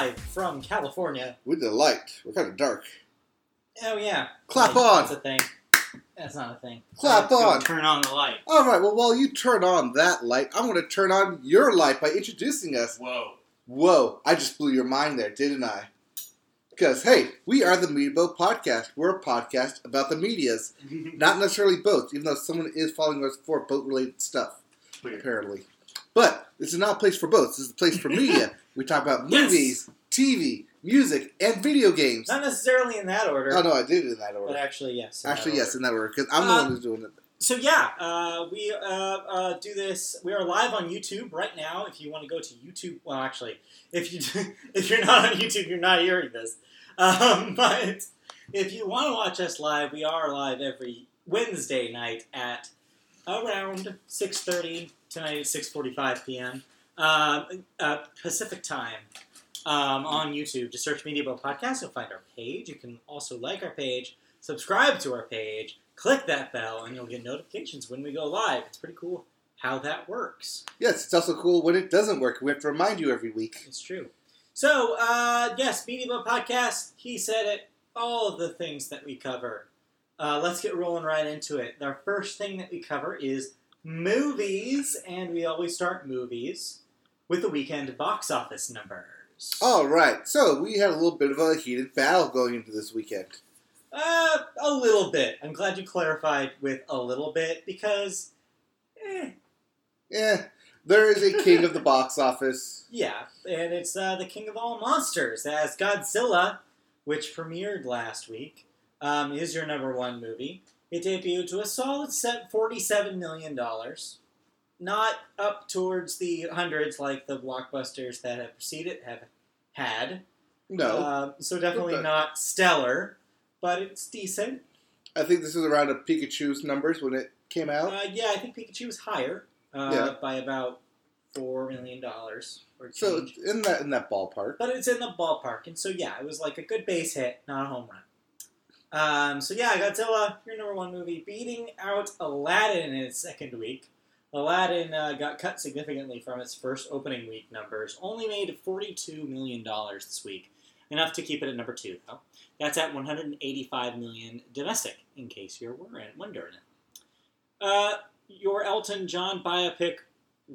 live from California. With the light. We're kind of dark. Oh yeah. Clap Like, on. That's a thing. That's not a thing. Clap on. Turn on the light. All right. Well, while you turn on that light, I'm going to turn on your light by introducing us. Whoa. Whoa! I just blew your mind there, didn't I? Because hey, we are the Media Boat Podcast. We're a podcast about the medias, not necessarily boats, even though someone is following us for boat-related stuff. apparently. But this is not a place for boats. This is a place for media. we talk about Yes. movies, TV, music, and video games. Not necessarily in that order. Oh no, I did it in that order. But actually, yes. in that Actually, order. yes, in that order because I'm the Uh, one who's doing it. So yeah, uh, we uh, uh, do this. We are live on YouTube right now. If you want to go to YouTube, well, actually, if you if you're not on YouTube, you're not hearing this. Um, but if you want to watch us live, we are live every Wednesday night at around six thirty. Tonight at six forty five p.m. Um, uh, Pacific time. Um, on YouTube, just search Media Boat Podcast. You'll find our page. You can also like our page, subscribe to our page, click that bell, and you'll get notifications when we go live. It's pretty cool how that works. Yes, it's also cool when it doesn't work. We have to remind you every week. It's true. So, uh, yes, Media Boat Podcast, he said it, all of the things that we cover. Uh, let's get rolling right into it. Our first thing that we cover is movies, and we always start movies with the weekend box office numbers. All right, so we had a little bit of a heated battle going into this weekend. Uh, a little bit. I'm glad you clarified with a little bit because, eh, Yeah, there is a king of the box office. yeah, and it's uh, the king of all monsters as Godzilla, which premiered last week, um, is your number one movie. It debuted to a solid set $47 million. Not up towards the hundreds like the blockbusters that have preceded it have had. No, Uh, so definitely Okay. not stellar, but it's decent. I think this is around a Pikachu's numbers when it came out. Uh, yeah, I think Pikachu was higher uh, Yeah. by about four million dollars So in that in that ballpark. but it's in the ballpark, and so yeah, it was like a good base hit, not a home run. Um, so yeah, Godzilla, your number one movie, beating out Aladdin in its second week. Aladdin uh, got cut significantly from its first opening week numbers. Only made forty-two million dollars this week, enough to keep it at number two. Though that's at one hundred eighty-five million domestic. In case you're wondering. Uh, your Elton John biopic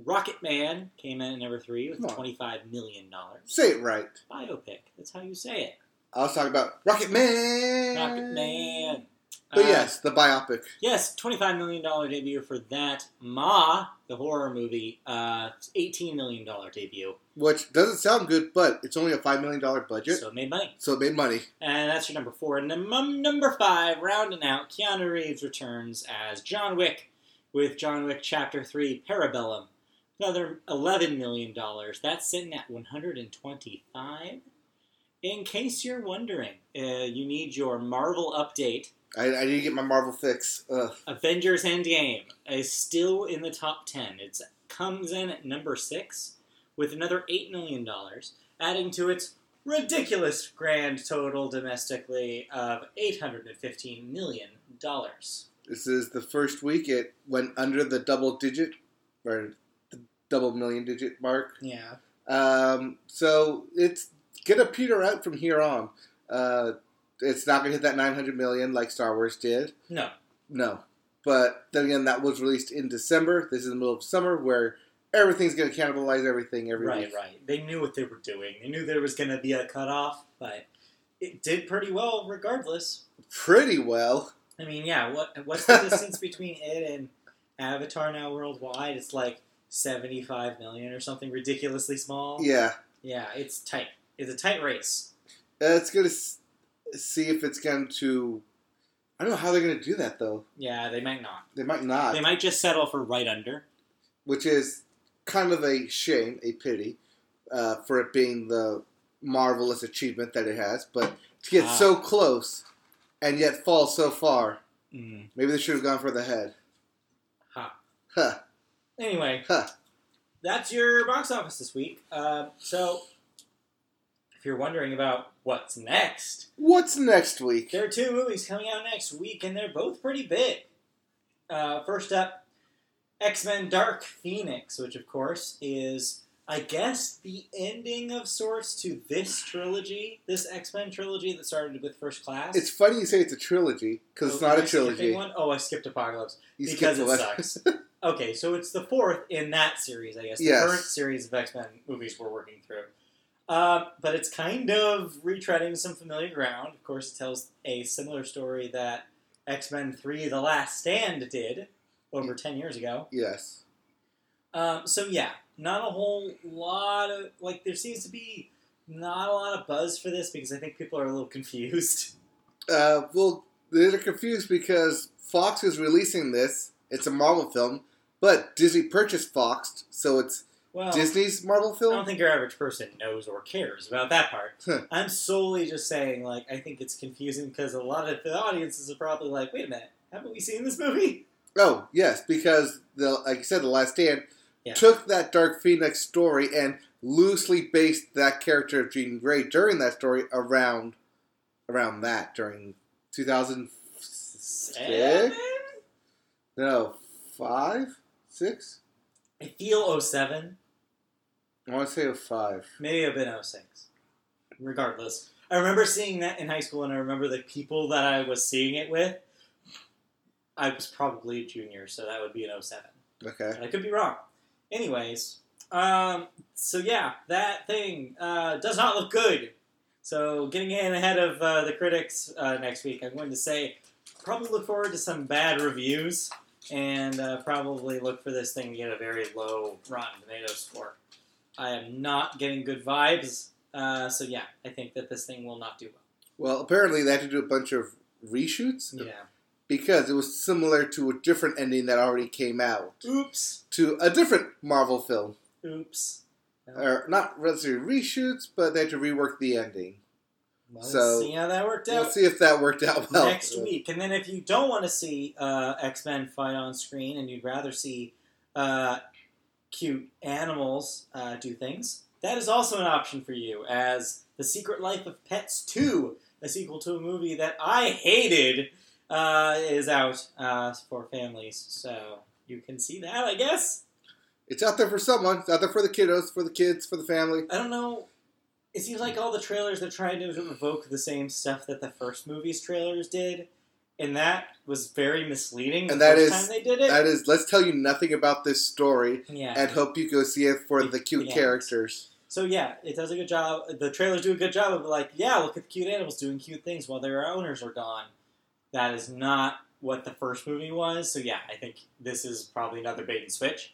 Rocket Man came in at number three with twenty-five million dollars. Say it right. Biopic. That's how you say it. I was talking about Rocket Man. Rocket Man. But Uh, yes, the biopic. Yes, $25 million debut for that. Ma, the horror movie, uh, $18 million debut. Which doesn't sound good, but it's only a $5 million budget, So it made money. so it made money. And that's your number four. And then num- number five, rounding out, Keanu Reeves returns as John Wick with John Wick Chapter 3 Parabellum. Another $11 million. That's sitting at 125 In case you're wondering, uh, you need your Marvel update. I, I need to get my Marvel fix. Ugh. Avengers Endgame is still in the top 10. It comes in at number 6 with another $8 million, adding to its ridiculous grand total domestically of $815 million. This is the first week it went under the double digit, or the double million digit mark. Yeah. Um, so it's gonna peter out from here on. Uh, it's not gonna hit that 900 million like Star Wars did. No. No. But then again, that was released in December. This is the middle of summer where everything's going to cannibalize everything every Right, week. right. They knew what they were doing. They knew there was going to be a cutoff, but it did pretty well regardless. Pretty well. I mean, yeah, what what's the distance between it and Avatar now worldwide? It's like 75 million or something ridiculously small. Yeah. Yeah, it's tight. It's a tight race. Uh, it's going to s- see if it's going to. I don't know how they're going to do that, though. Yeah, they might not. They might not. They might just settle for right under. which is kind of a shame, a pity, uh, for it being the marvelous achievement that it has. But to get Ah. so close and yet fall so far, Mm. maybe they should have gone for the head. Ha. Huh. Anyway, Huh. that's your box office this week. Uh, so, if you're wondering about what's next, What's next week? there are two movies coming out next week, and they're both pretty big. Uh, first up, X Men Dark Phoenix, which of course is I guess the ending of sorts to this trilogy, this X Men trilogy that started with First Class. It's funny you say it's a trilogy because it's Oh, not am a I trilogy. One? Oh, I skipped Apocalypse You because skipped it sucks. okay, so it's the fourth in that series, I guess. The Yes. current series of X Men movies we're working through. Um, but it's kind of retreading some familiar ground. Of course, it tells a similar story that X Men 3 The Last Stand did over 10 years ago. yes. Um, so, yeah, not a whole lot of. Like, there seems to be not a lot of buzz for this because I think people are a little confused. Uh, well, they're confused because Fox is releasing this. It's a Marvel film, but Disney purchased Fox, so it's Well, Disney's Marvel film. I don't think your average person knows or cares about that part. I'm solely just saying, like, I think it's confusing because a lot of the audiences are probably like, wait a minute, haven't we seen this movie? Oh, yes, because the like I said, the Last Stand Yeah. took that Dark Phoenix story and loosely based that character of Jean Grey during that story around around that during 2000 Seven? no five six I feel 07. I want to say 05. Maybe a bit 06. Regardless. I remember seeing that in high school, and I remember the people that I was seeing it with. I was probably a junior, so that would be an 07. Okay. But I could be wrong. Anyways, um, so yeah, that thing uh, does not look good. So getting in ahead of uh, the critics uh, next week, I'm going to say probably look forward to some bad reviews and uh, probably look for this thing to get a very low Rotten Tomato score. I am not getting good vibes, uh, so yeah, I think that this thing will not do Well, Well, apparently they had to do a bunch of reshoots. Yeah. because it was similar to a different ending that already came out Oops. to a different Marvel film. Oops. Or not necessarily reshoots, but they had to rework the ending. Well, So, let's see how that worked out. We'll see if that worked out well. next week. And then if you don't want to see uh, X Men fight on screen and you'd rather see uh, cute animals uh, do things, that is also an option for you. As The Secret Life of Pets 2, a sequel to a movie that I hated, uh, is out uh, for families. So you can see that, I guess. It's out there for someone. It's out there for the kiddos, for the kids, for the family. I don't know. It seems like all the trailers are trying to evoke the same stuff that the first movie's trailers did, and that was very misleading. And the that first is- time they did it. That is, let's tell you nothing about this story yeah. and hope you go see it for the cute Yeah. characters. so yeah, it does a good job. The trailers do a good job of like, yeah, look at the cute animals doing cute things while their owners are gone. That is not what the first movie was. So yeah, I think this is probably another bait and switch.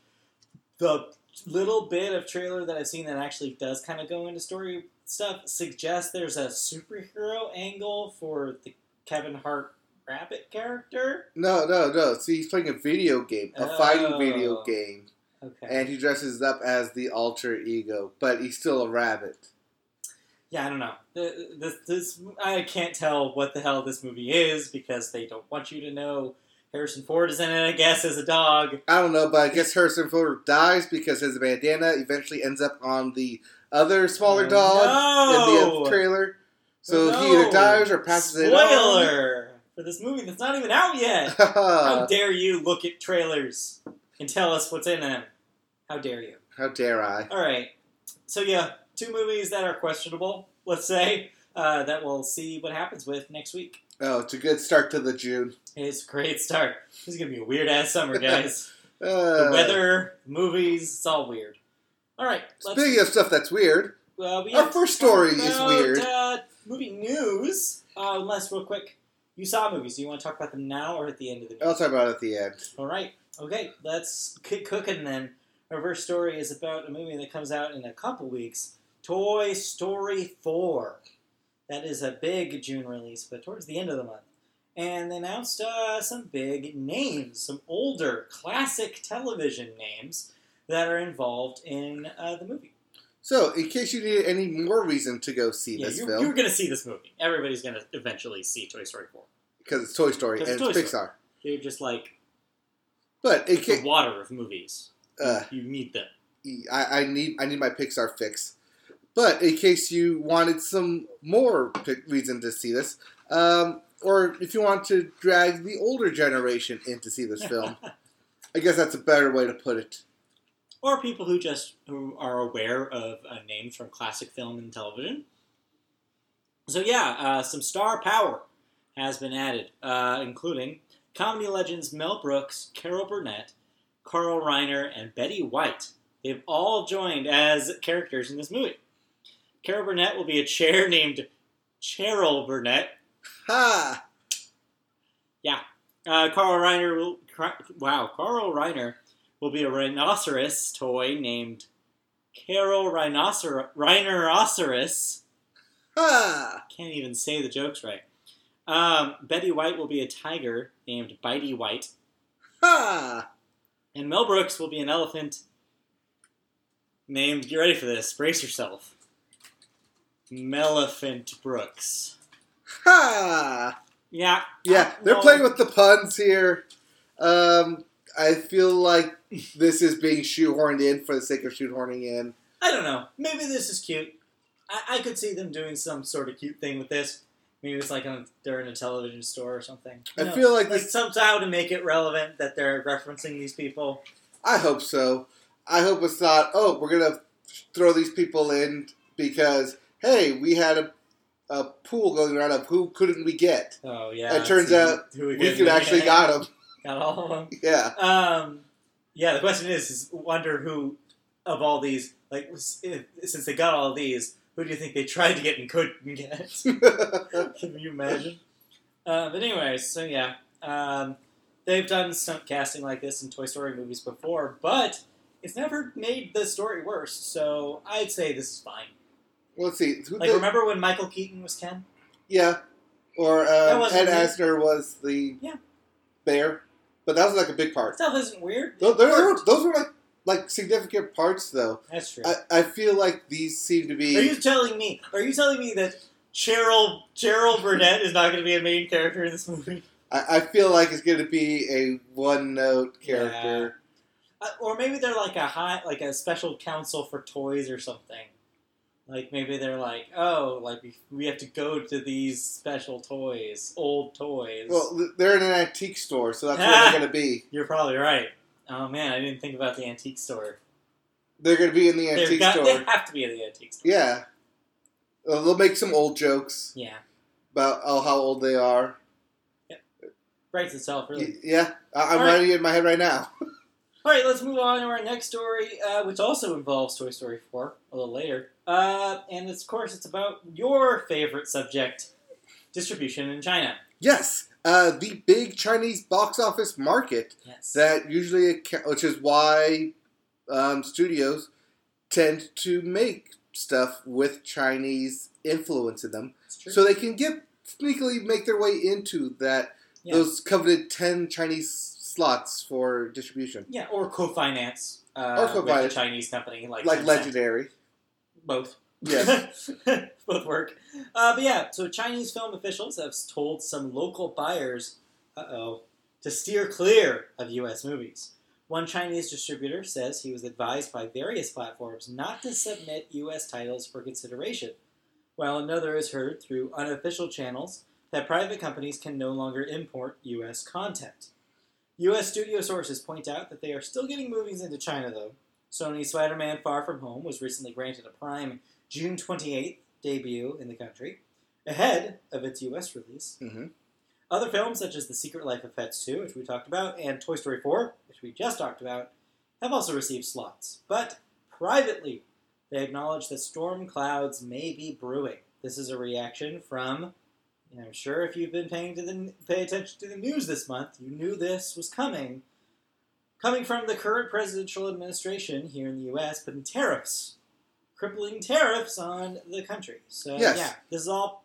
The little bit of trailer that I've seen that actually does kind of go into story stuff suggests there's a superhero angle for the Kevin Hart rabbit character. No, no, no. See, he's playing a video game, a fighting Oh. video game, Okay. and he dresses up as the alter ego, but he's still a rabbit. Yeah, I don't know. This, this, I can't tell what the hell this movie is because they don't want you to know. Harrison Ford is in it, I guess, as a dog. I don't know, but I guess Harrison Ford dies because his bandana eventually ends up on the other smaller Oh, dog in no! the trailer. So Oh, he either dies or passes it on. Spoiler for this movie that's not even out yet. How dare you look at trailers and tell us what's in them? How dare you? How dare I? All right. So yeah, two movies that are questionable. Let's say uh, that we'll see what happens with next week. Oh, it's a good start to the June. It's a great start. This is gonna be a weird ass summer, guys. Uh, the weather, movies, it's all weird. All right. Speaking of stuff that's weird, uh, we our first story is weird. Uh, movie news. Uh, unless, real quick, you saw movies. Do you want to talk about them now or at the end of the news? I'll talk about it at the end. All right. Okay, let's get cooking then. Our first story is about a movie that comes out in a couple weeks Toy Story 4. That is a big June release, but towards the end of the month. And they announced uh, some big names, some older classic television names that are involved in uh, the movie. So, in case you need any more reason to go see Yeah, this you, film, you're going to see this movie. Everybody's going to eventually see Toy Story 4. because it's Toy Story and it's Pixar. They're just like But in the water of movies. uh, you need them. I, I need I need my Pixar fix. But in case you wanted some more reason to see this, um, or if you want to drag the older generation in to see this film, I guess that's a better way to put it. Or people who just who are aware of uh, names from classic film and television. So yeah, uh, some star power has been added, uh, including comedy legends Mel Brooks, Carol Burnett, Carl Reiner, and Betty White. They've all joined as characters in this movie. Carol Burnett will be a chair named Cheryl Burnett. Ha! Yeah. Uh, Carl Reiner will. Wow, Carl Reiner will be a rhinoceros toy named Carol Rhinocer- Rhinoceros. Ha! Can't even say the jokes right. Um, Betty White will be a tiger named Bitey White. Ha! And Mel Brooks will be an elephant named, get ready for this, brace yourself. Melephant Brooks. Ha! Yeah. Yeah, they're well, playing with the puns here. Um, I feel like this is being shoehorned in for the sake of shoehorning in. I don't know. Maybe this is cute. I, I could see them doing some sort of cute thing with this. Maybe it's like on, they're in a television store or something. I feel like like this- somehow to make it relevant that they're referencing these people. I hope so. I hope it's not. Oh, we're gonna throw these people in because hey, we had a, a pool going around of who couldn't we get? Oh yeah. It turns out We get- could actually got them. got all of them. Yeah. Um, yeah, the question is, is wonder who of all these, like, if- since they got all these, who do you think they tried to get and couldn't get? Can you imagine? Uh, but anyways, so yeah, um, they've done stunt casting like this in Toy Story movies before, but it's never made the story worse. So I'd say this is fine. Let's see. Who Like, did- remember when Michael Keaton was Ken? Yeah. Or um, Ed. Asner was the Yeah. bear, but that was like a big part. Stuff isn't weird. Those, those, were, those were like like significant parts, though. That's true. I, I feel like these seem to be. Are you telling me? Are you telling me that Cheryl Cheryl Burnett is not going to be a main character in this movie? I, I feel like it's going to be a one note character. Uh, or maybe they're like a high, like a special counsel for toys or something. Like maybe they're like, oh, like we, we have to go to these special toys, old toys. Well, they're in an antique store, so that's where they're going to be. You're probably right. Oh man, I didn't think about the antique store. They're going to be in the antique got- store. They have to be in the antique store. Yeah. Uh, they'll make some old jokes Yeah, about oh, how old they are. writes itself really. Y- yeah, I- I'm All right. writing it in my head right now. All right, let's move on to our next story, uh, which also involves Toy Story 4 a little later. Uh, and of course, it's about your favorite subject distribution in China. yes, uh, the big Chinese box office market Yes. that usually, acca- which is why um, studios tend to make stuff with Chinese influence in them, so they can get sneakily make their way into that Yeah. those coveted ten Chinese slots for distribution, yeah, or co-finance, uh, Or with co-finance. a Chinese company like like Tencent. Legendary. Both. Yes. Both work. Uh, but yeah, so Chinese film officials have told some local buyers, uh oh, to steer clear of U.S. movies. One Chinese distributor says he was advised by various platforms not to submit U.S. titles for consideration, while another has heard through unofficial channels that private companies can no longer import U.S. content. U.S. studio sources point out that they are still getting movies into China, though. Sony's Spider Man Far From Home was recently granted a prime June 28th debut in the country, ahead of its U.S. release. hmm Other films, such as The Secret Life of Pets 2, which we talked about, and Toy Story 4, which we just talked about, have also received slots. But privately, they acknowledge that storm clouds may be brewing. This is a reaction from, and I'm sure if you've been paying to the pay attention to the news this month, you knew this was coming. Coming from the current presidential administration here in the U.S., putting tariffs, crippling tariffs on the country. So Yes. yeah, this is all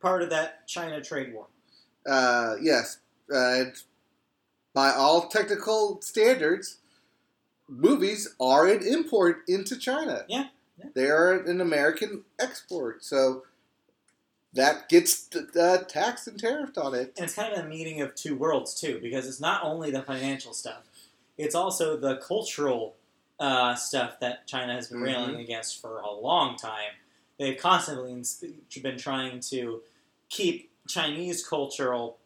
part of that China trade war. Uh, yes, uh, by all technical standards, movies are an import into China. Yeah, yeah. They are an American export, so that gets uh, taxed and tariffed on it. And it's kind of a meeting of two worlds too, because it's not only the financial stuff; it's also the cultural uh, stuff that China has been railing against for a long time. They've constantly been trying to keep Chinese cultural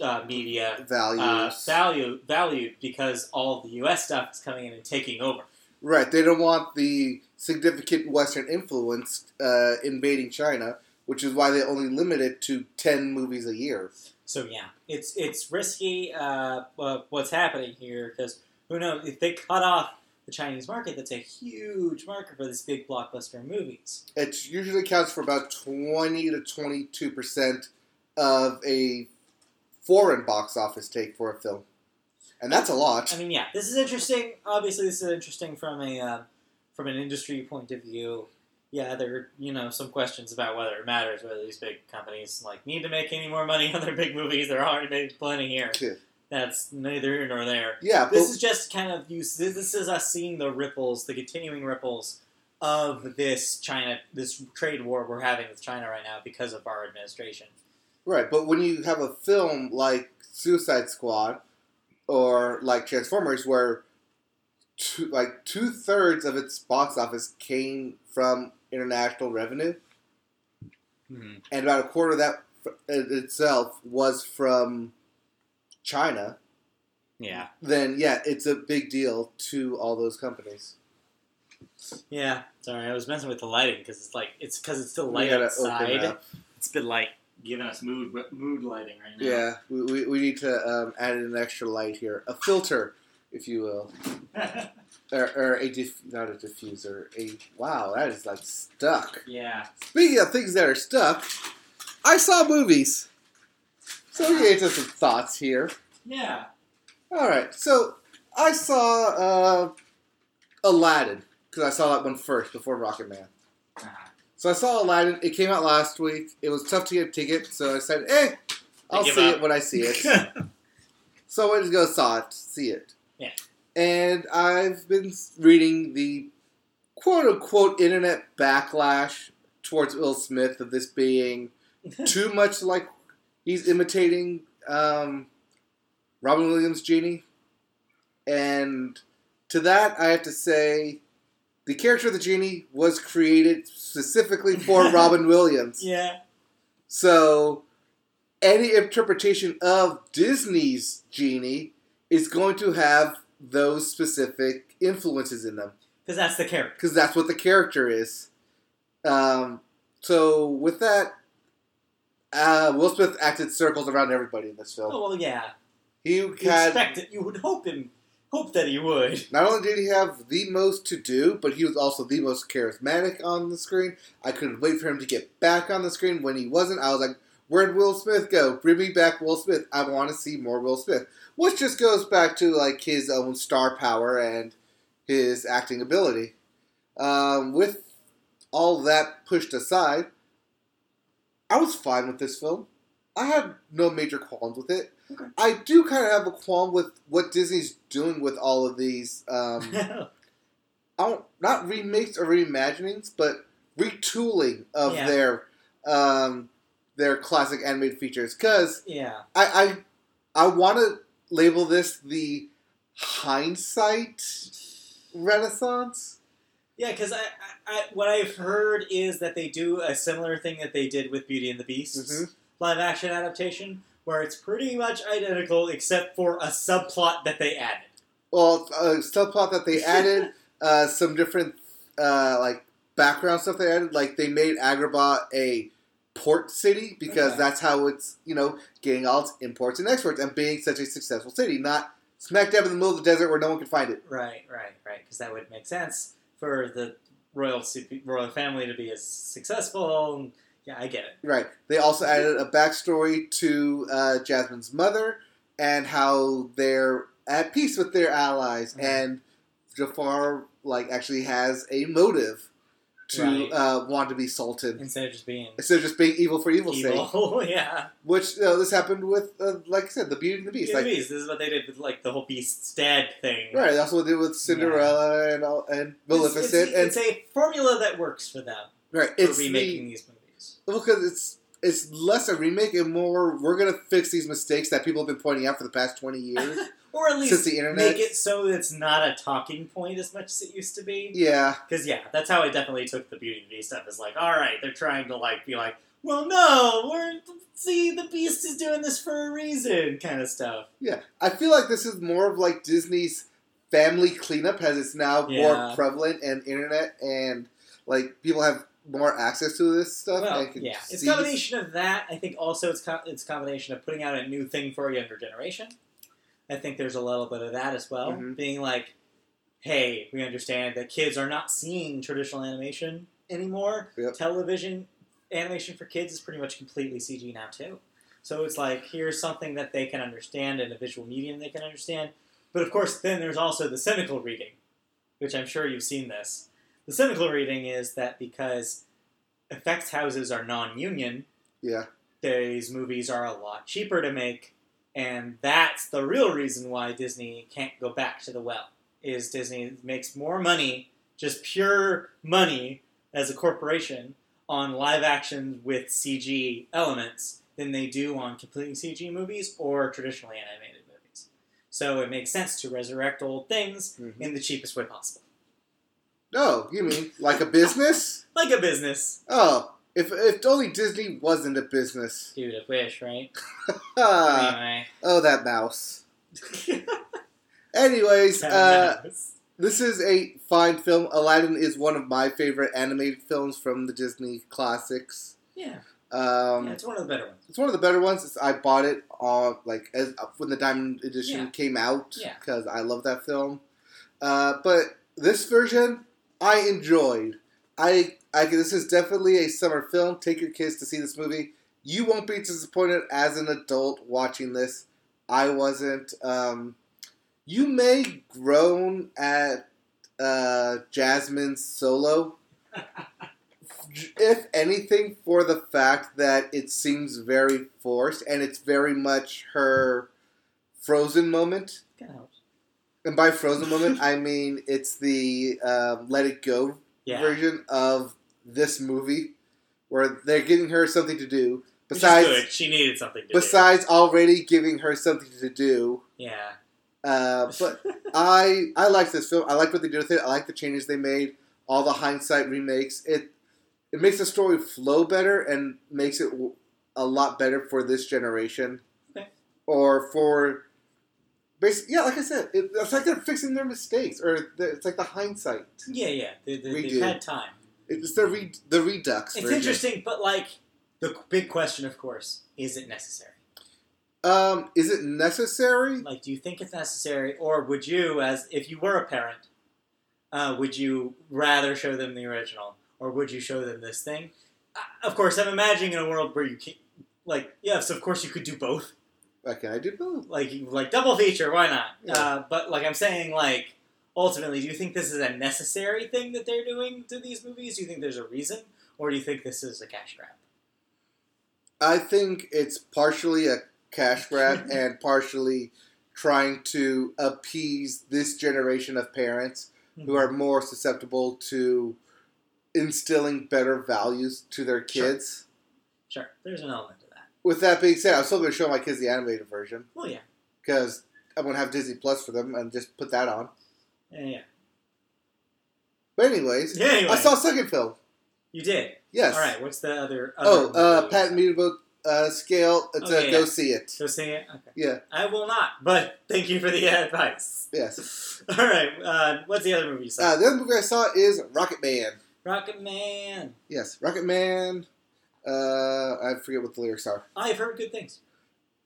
uh, media Values. uh, value valued because all the U.S. stuff is coming in and taking over. Right. They don't want the significant Western influence uh, invading China, which is why they only limit it to ten movies a year. So yeah, it's it's risky. Uh, what's happening here? Because who knows if they cut off the Chinese market? That's a huge market for these big blockbuster movies. It usually accounts for about twenty to twenty-two percent of a foreign box office take for a film, and that's a lot. I mean, yeah, this is interesting. Obviously, this is interesting from a uh, from an industry point of view. Yeah, there are you know some questions about whether it matters whether these big companies like need to make any more money on their big movies. They're already making plenty here. Yeah. That's neither here nor there. yeah, This is just kind of you. This this is us seeing the ripples, the continuing ripples of this China, this trade war we're having with China right now because of our administration. right. But when you have a film like Suicide Squad or like Transformers, where two, like two thirds of its box office came from international revenue, Mm-hmm. and about a quarter of that f- itself was from China, Yeah, then yeah, it's a big deal to all those companies. yeah. Sorry, I was messing with the lighting because it's like it's because it's still light outside. It's been like giving us mood mood lighting right now. Yeah, we, we, we need to um, add an extra light here, a filter, if you will, or, or a diff- not a diffuser. A wow, that is like stuck. yeah. Speaking of things that are stuck, I saw movies. So we get into some thoughts here. Yeah. All right, so I saw uh, Aladdin because I saw that one first before Rocket Man. Ah, So I saw Aladdin. It came out last week. It was tough to get a ticket, so I said, "Eh, I'll see up. it when I see it." so I to go saw it, see it. Yeah. And I've been reading the quote unquote internet backlash towards Will Smith of this being too much like he's imitating um, Robin Williams' genie. And to that, I have to say, the character of the genie was created specifically for Robin Williams. yeah. So, any interpretation of Disney's genie is going to have those specific influences in them Because that's the character. because that's what the character is. Um, so, with that, uh, Will Smith acted circles around everybody in this film. Oh well, yeah. He You had expect it. You would hope him. Hope that he would. not only did he have the most to do, but he was also the most charismatic on the screen. I couldn't wait for him to get back on the screen. When he wasn't, I was like, "Where'd Will Smith go? Bring me back Will Smith. I want to see more Will Smith." Which just goes back to like his own star power and his acting ability. Um, with all that pushed aside, I was fine with this film. I had no major qualms with it. Okay. I do kind of have a qualm with what Disney's doing with all of these. Um, I don't not remakes or reimaginings, but retooling of Yeah. their um, their classic animated features. Because yeah. I I, I want to label this the hindsight renaissance. Yeah, because I, I, I, what I've heard is that they do a similar thing that they did with Beauty and the Beast Mhm. live action adaptation, where it's pretty much identical except for a subplot that they added. Well, a subplot that they added, uh, some different uh, like background stuff they added. Like they made Agrabah a port city because Okay. that's how it's you know getting all its imports and exports and being such a successful city, not smack dab in the middle of the desert where no one can find it. Right, right, right. Because that would make sense for the royal royal family to be as successful. Yeah, I get it. Right. They also added a backstory to uh, Jasmine's mother and how they're at peace with their allies, Mhm. and Jafar like actually has a motive to Right. uh, want to be salted Instead of just being instead of just being evil for evil's sake. evil. yeah. Which uh, this happened with, uh, like I said, the Beauty and the Beast. Beauty Like, the Beast. This is what they did with like the whole Beast's dad thing. right. That's what they did with Cinderella and all, and It's, Maleficent. it's, it's a formula that works for them right, for it's remaking the, these movies. because it's it's less a remake and more we're gonna fix these mistakes that people have been pointing out for the past twenty years Or at since least the internet. make it so it's not a talking point as much as it used to be. Yeah, Because yeah, that's how I definitely took the Beauty and the Beast stuff. Is like, all right, they're trying to like be like, well, no, we're see the Beast is doing this for a reason, kind of stuff. yeah. I feel like this is more of like Disney's family cleanup has it's now Yeah. more prevalent and internet and like people have more access to this stuff. Well, yeah, it's a combination of that. I think also it's co- it's a combination of putting out a new thing for a younger generation. I think there's a little bit of that as well, Mhm. being like, hey, we understand that kids are not seeing traditional animation anymore. Yep. Television animation for kids is pretty much completely CG now too. So it's like here's something that they can understand and a visual medium they can understand. But of course, then there's also the cynical reading, which I'm sure you've seen this. The cynical reading is that because effects houses are non-union, Yeah. these movies are a lot cheaper to make, and that's the real reason why Disney can't go back to the well. Is Disney makes more money, just pure money as a corporation, on live action with CG elements than they do on completely CG movies or traditionally animated movies. So it makes sense to resurrect old things Mhm. in the cheapest way possible, No, you mean like a business? like a business. Oh, if if only Disney wasn't a business. Dude, I wish, right? Anyway. oh, that mouse. Anyways, uh, this is a fine film. Aladdin is one of my favorite animated films from the Disney classics. yeah. Um, yeah, it's one of the better ones. It's one of the better ones. It's- I bought it on like as when the Diamond Edition Yeah. came out Yeah. because I love that film. Uh, but this version I enjoyed. I I this is definitely a summer film. Take your kids to see this movie. You won't be disappointed as an adult watching this. I wasn't. Um, you may groan at uh, Jasmine's solo if anything, for the fact that it seems very forced and it's very much her Frozen moment. Kind of helps. And by Frozen moment, I mean it's the um, Let It Go Yeah. version of this movie, where they're giving her something to do besides. She needed something to besides already giving her something to do. do. Yeah. Uh, but I I like this film. I like what they did with it. I like the changes they made. All the hindsight remakes. It it makes the story flow better and makes it a lot better for this generation, Okay. or for basically yeah, like I said, it, it's like they're fixing their mistakes, or the, it's like the hindsight. yeah, yeah. they, they, they've had time. It's the re, the redux. It's version. interesting, but like the big question, of course, is it necessary? Um, is it necessary? Like, do you think it's necessary, or would you, as if you were a parent, uh, would you rather show them the original, or would you show them this thing? Uh, of course, I'm imagining in a world where you can, like, yes, of course you could do both. Why can I do both? like like double feature why not? Yeah. uh, but like i'm saying like ultimately do you think this is a necessary thing that they're doing to these movies? Do you think there's a reason? Or do you think this is a cash grab? I think it's partially a cash grab and partially trying to appease this generation of parents who are more susceptible to instilling better values to their kids. sure. There's an element With that being said, I'm still going to show my kids the animated version well yeah because I'm going to have Disney Plus for them and just put that on. yeah yeah, But anyways, yeah anyway, I saw second film. you did Yes. all right what's the other, Oh, other uh, movie? Pat Mutable uh, scale. It's Okay, a go yeah. see it. go see it okay Yeah. i will not but thank you for the advice Yes. all right uh, what's the other movie you saw Uh, the other movie I saw is Rocket Man. rocket man Yes, Rocket Man. Uh, I forget what the lyrics are. i've heard good things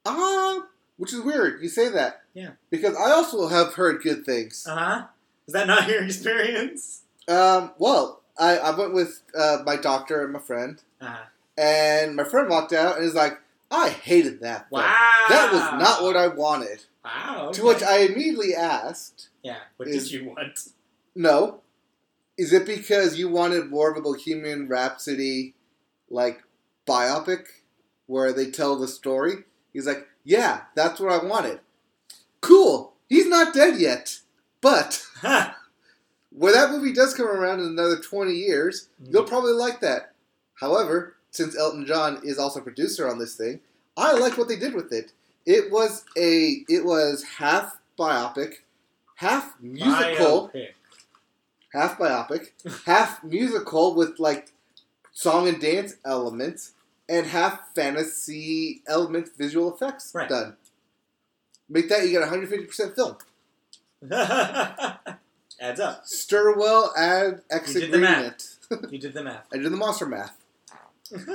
Ah, which is weird. You say that. Yeah. Because I also have heard good things. uh-huh is that not your experience Um, well, I, I went with uh, my doctor and my friend, uh-huh and my friend walked out and is like, "I hated that. Wow. That was not what I wanted." Wow. To which I immediately asked, Yeah. What is- did you want? "No, is it because you wanted more of a Bohemian Rhapsody, like biopic, where they tell the story?" He's like, "Yeah, that's what I wanted." Cool. He's not dead yet, but. When that movie does come around in another 20 years, Mm. you'll probably like that. However, since Elton John is also producer on this thing, I like what they did with it. It was a it was half biopic, half musical, Biopic. half biopic, half musical with like song and dance elements, and half fantasy elements, visual effects Right. done. Make that you get 150% film. Adds up. Stirwell add X You did the agreement. You did the math. I did the monster math.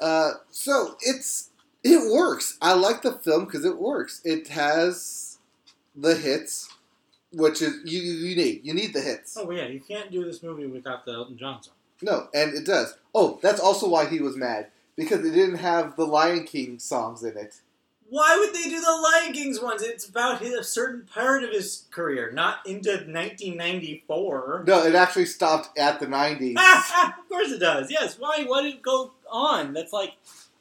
Uh, so it's it works. I like the film because it works. It has the hits, which is you you need you need the hits. Oh yeah, you can't do this movie without the Elton John song. No, and it does. Oh, that's also why he was mad because it didn't have the Lion King songs in it. Why would they do the Lion King's ones? It's about his, a certain part of his career, not into 1994. No, it actually stopped at the nineties. of course it does. Yes. Why? Why did it go on? That's like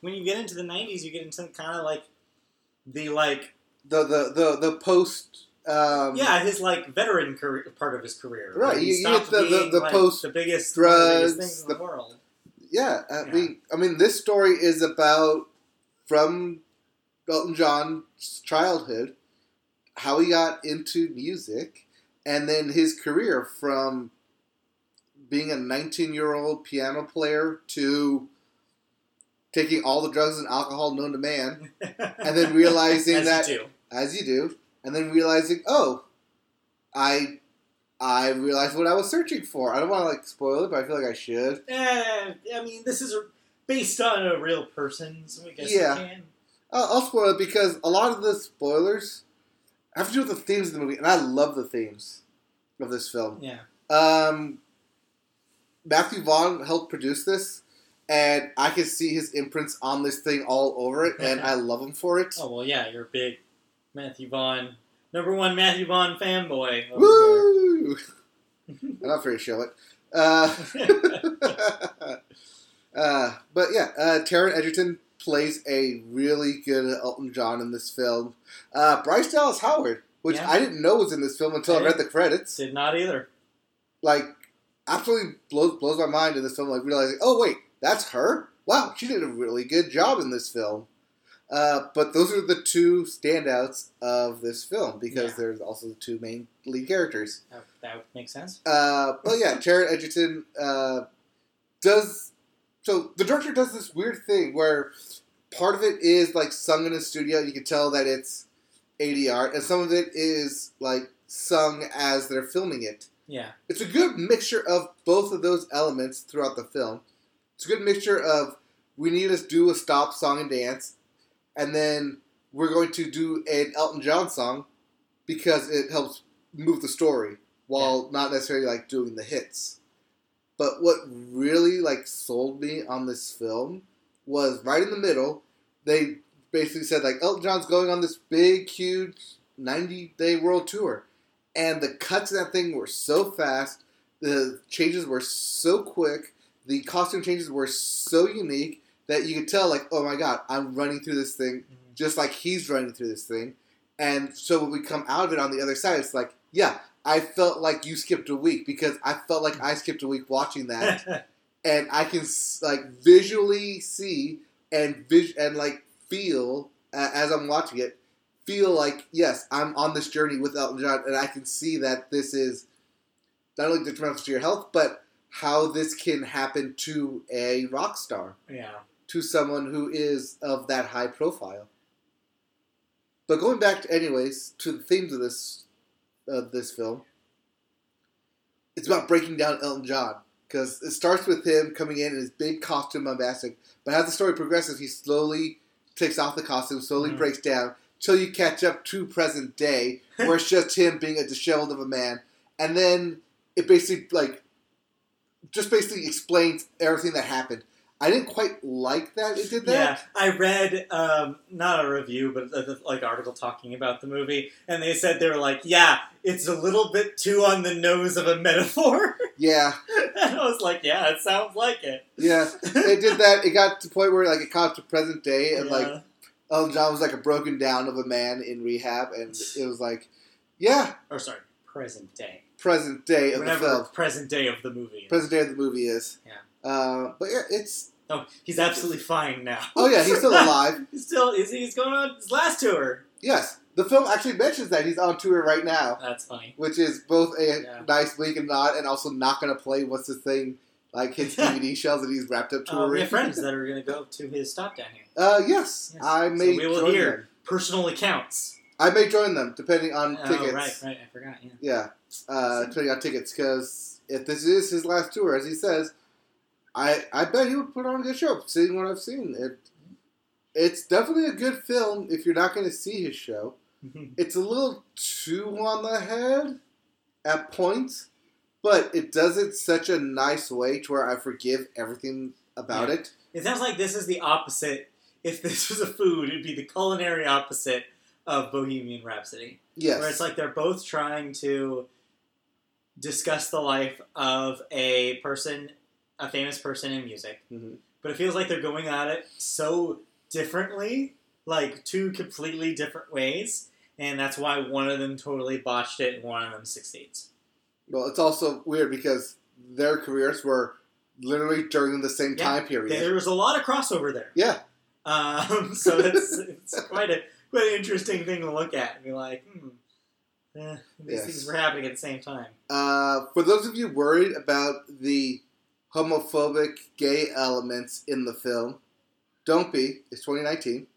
when you get into the 90s, you get into kind of like the like the the the the post. Um, yeah his like veteran career, part of his career. Right, you- you get the- the- the like, post the biggest of the biggest things in the- the world. Yeah, I Yeah. mean, I mean, this story is about from Elton John's childhood, how he got into music, and then his career from being a 19 year old piano player to taking all the drugs and alcohol known to man, and then realizing As that you do. as you do, and then realizing, oh, I. I realized what I was searching for. I don't want to like spoil it, but I feel like I should. Eh, I mean, this is based on a real person, so I guess Yeah. you can. I'll, I'll spoil it because a lot of the spoilers have to do with the themes of the movie, and I love the themes of this film. Yeah. Um, Matthew Vaughn helped produce this, and I can see his imprints on this thing all over it, and I love him for it. Oh well, yeah, you're a big Matthew Vaughn, number one Matthew Vaughn fanboy. over I'm not afraid to show it. Uh, uh, but yeah, uh, Taron Egerton plays a really good Elton John in this film. Uh, Bryce Dallas Howard, which Yeah. I didn't know was in this film until I, I read the credits. Did not either. Like, absolutely blows blows my mind in this film. Like realizing, oh wait, that's her. Wow, she did a really good job in this film. Uh, but those are the two standouts of this film because Yeah. there's also the two main lead characters. That, that would make sense. Uh, but yeah, Taron Egerton uh, does. So the director does this weird thing where part of it is like sung in a studio. You can tell that it's ADR, and some of it is like sung as they're filming it. Yeah. It's a good mixture of both of those elements throughout the film. It's a good mixture of we need to do a stop song and dance, and then we're going to do an Elton John song because it helps move the story while not necessarily like doing the hits. But what really like sold me on this film was right in the middle. They basically said like Elton John's going on this big, huge ninety day world tour, and the cuts in that thing were so fast. The changes were so quick. The costume changes were so unique that you could tell like, oh my god, I'm running through this thing just like he's running through this thing. And so when we come out of it on the other side, it's like, yeah, I felt like you skipped a week because I felt like I skipped a week watching that, and I can like visually see and vis- and like feel uh, as I'm watching it, feel like yes, I'm on this journey with Elton John, and I can see that this is not only detrimental to your health, but how this can happen to a rock star yeah. To someone who is of that high profile. But going back, to, anyways, to the themes of this of this film, it's about breaking down Elton John because it starts with him coming in in his big costume bombastic, but as the story progresses, he slowly takes off the costume, slowly Mhm. breaks down till you catch up to present day, where it's just him being a disheveled of a man, and then it basically like just basically explains everything that happened. I didn't quite like that it did that. Yeah. I read um, not a review, but a, like article talking about the movie, and they said they were like, "Yeah, it's a little bit too on the nose of a metaphor." Yeah, and I was like, "Yeah, it sounds like it." yeah, it did that. It got to the point where like it caught to present day, and like Yeah. Elton John was like a broken down of a man in rehab, and it was like, yeah, or sorry, present day. present day of the film, present day of the movie. is. present day of the movie is. Yeah. Uh, but yeah, it's Oh, he's absolutely fine now. oh yeah, he's still alive. he's still is he, he's going on his last tour. Yes, the film actually mentions that he's on tour right now, That's funny. which is both a Yeah. nice wink and nod, and also not going to play what's the thing like his DVD shells that he's wrapped up Uh, we have friends that are going to go to his stop down here. Uh, yes, Yes. I So may we will join hear. them. Personal accounts. I may join them depending on Oh, tickets. right, right. I forgot. Yeah. Yeah, uh, depending on tickets, because if this is his last tour, as he says, I I bet he would put on a good show. Seeing what I've seen, it it's definitely a good film. If you're not going to see his show, mm-hmm. it's a little too on the head at points, but it does it such a nice way to where I forgive everything about Yeah. it. It sounds like this is the opposite. If this was a food, it'd be the culinary opposite of Bohemian Rhapsody. Yes, Where it's like they're both trying to discuss the life of a person, a famous person in music. Mhm. But it feels like they're going at it so differently, like two completely different ways. And that's why one of them totally botched it and one of them succeeds. well, it's also weird because their careers were literally during the same Yeah, time period. There was a lot of crossover there. Yeah. Um, so it's, it's quite a quite an interesting thing to look at and be like, hmm, eh, these Yes. things were happening at the same time. Uh, for those of you worried about the homophobic gay elements in the film, don't be. It's 2019.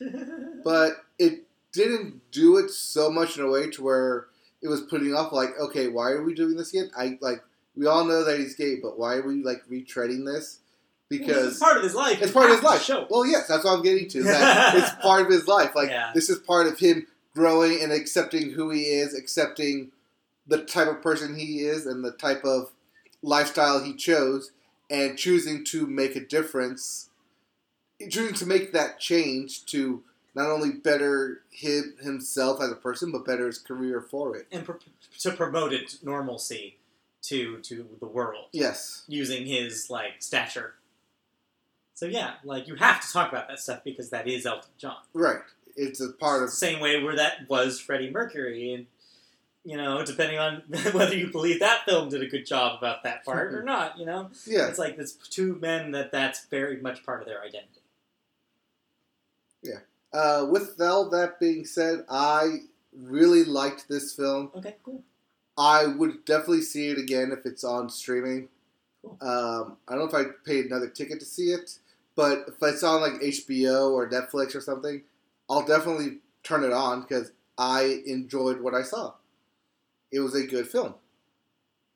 But it didn't do it so much in a way to where it was putting off like, okay, why are we doing this again? I like we all know that he's gay, but why are we like retreading this? Because it's part of his life. it's part of his life. Show. Well, yes, that's what I'm getting to. That it's part of his life. Like Yeah. this is part of him growing and accepting who he is, accepting the type of person he is, and the type of lifestyle he chose, and choosing to make a difference, choosing to make that change to not only better him himself as a person, but better his career for it. and to promote it normalcy to to the world Yes, using his like stature. So yeah, like you have to talk about that stuff because that is Elton John. right. It's a part of same way where that was Freddie Mercury, and you know, depending on whether you believe that film did a good job about that part or not, you know, yeah. it's like it's two men that that's very much part of their identity. Yeah. Uh, with all that being said, I really liked this film. Okay, cool. I would definitely see it again if it's on streaming. Cool. Um, I don't know if I paid another ticket to see it, but if it's on like HBO or Netflix or something, I'll definitely turn it on because I enjoyed what I saw. It was a good film.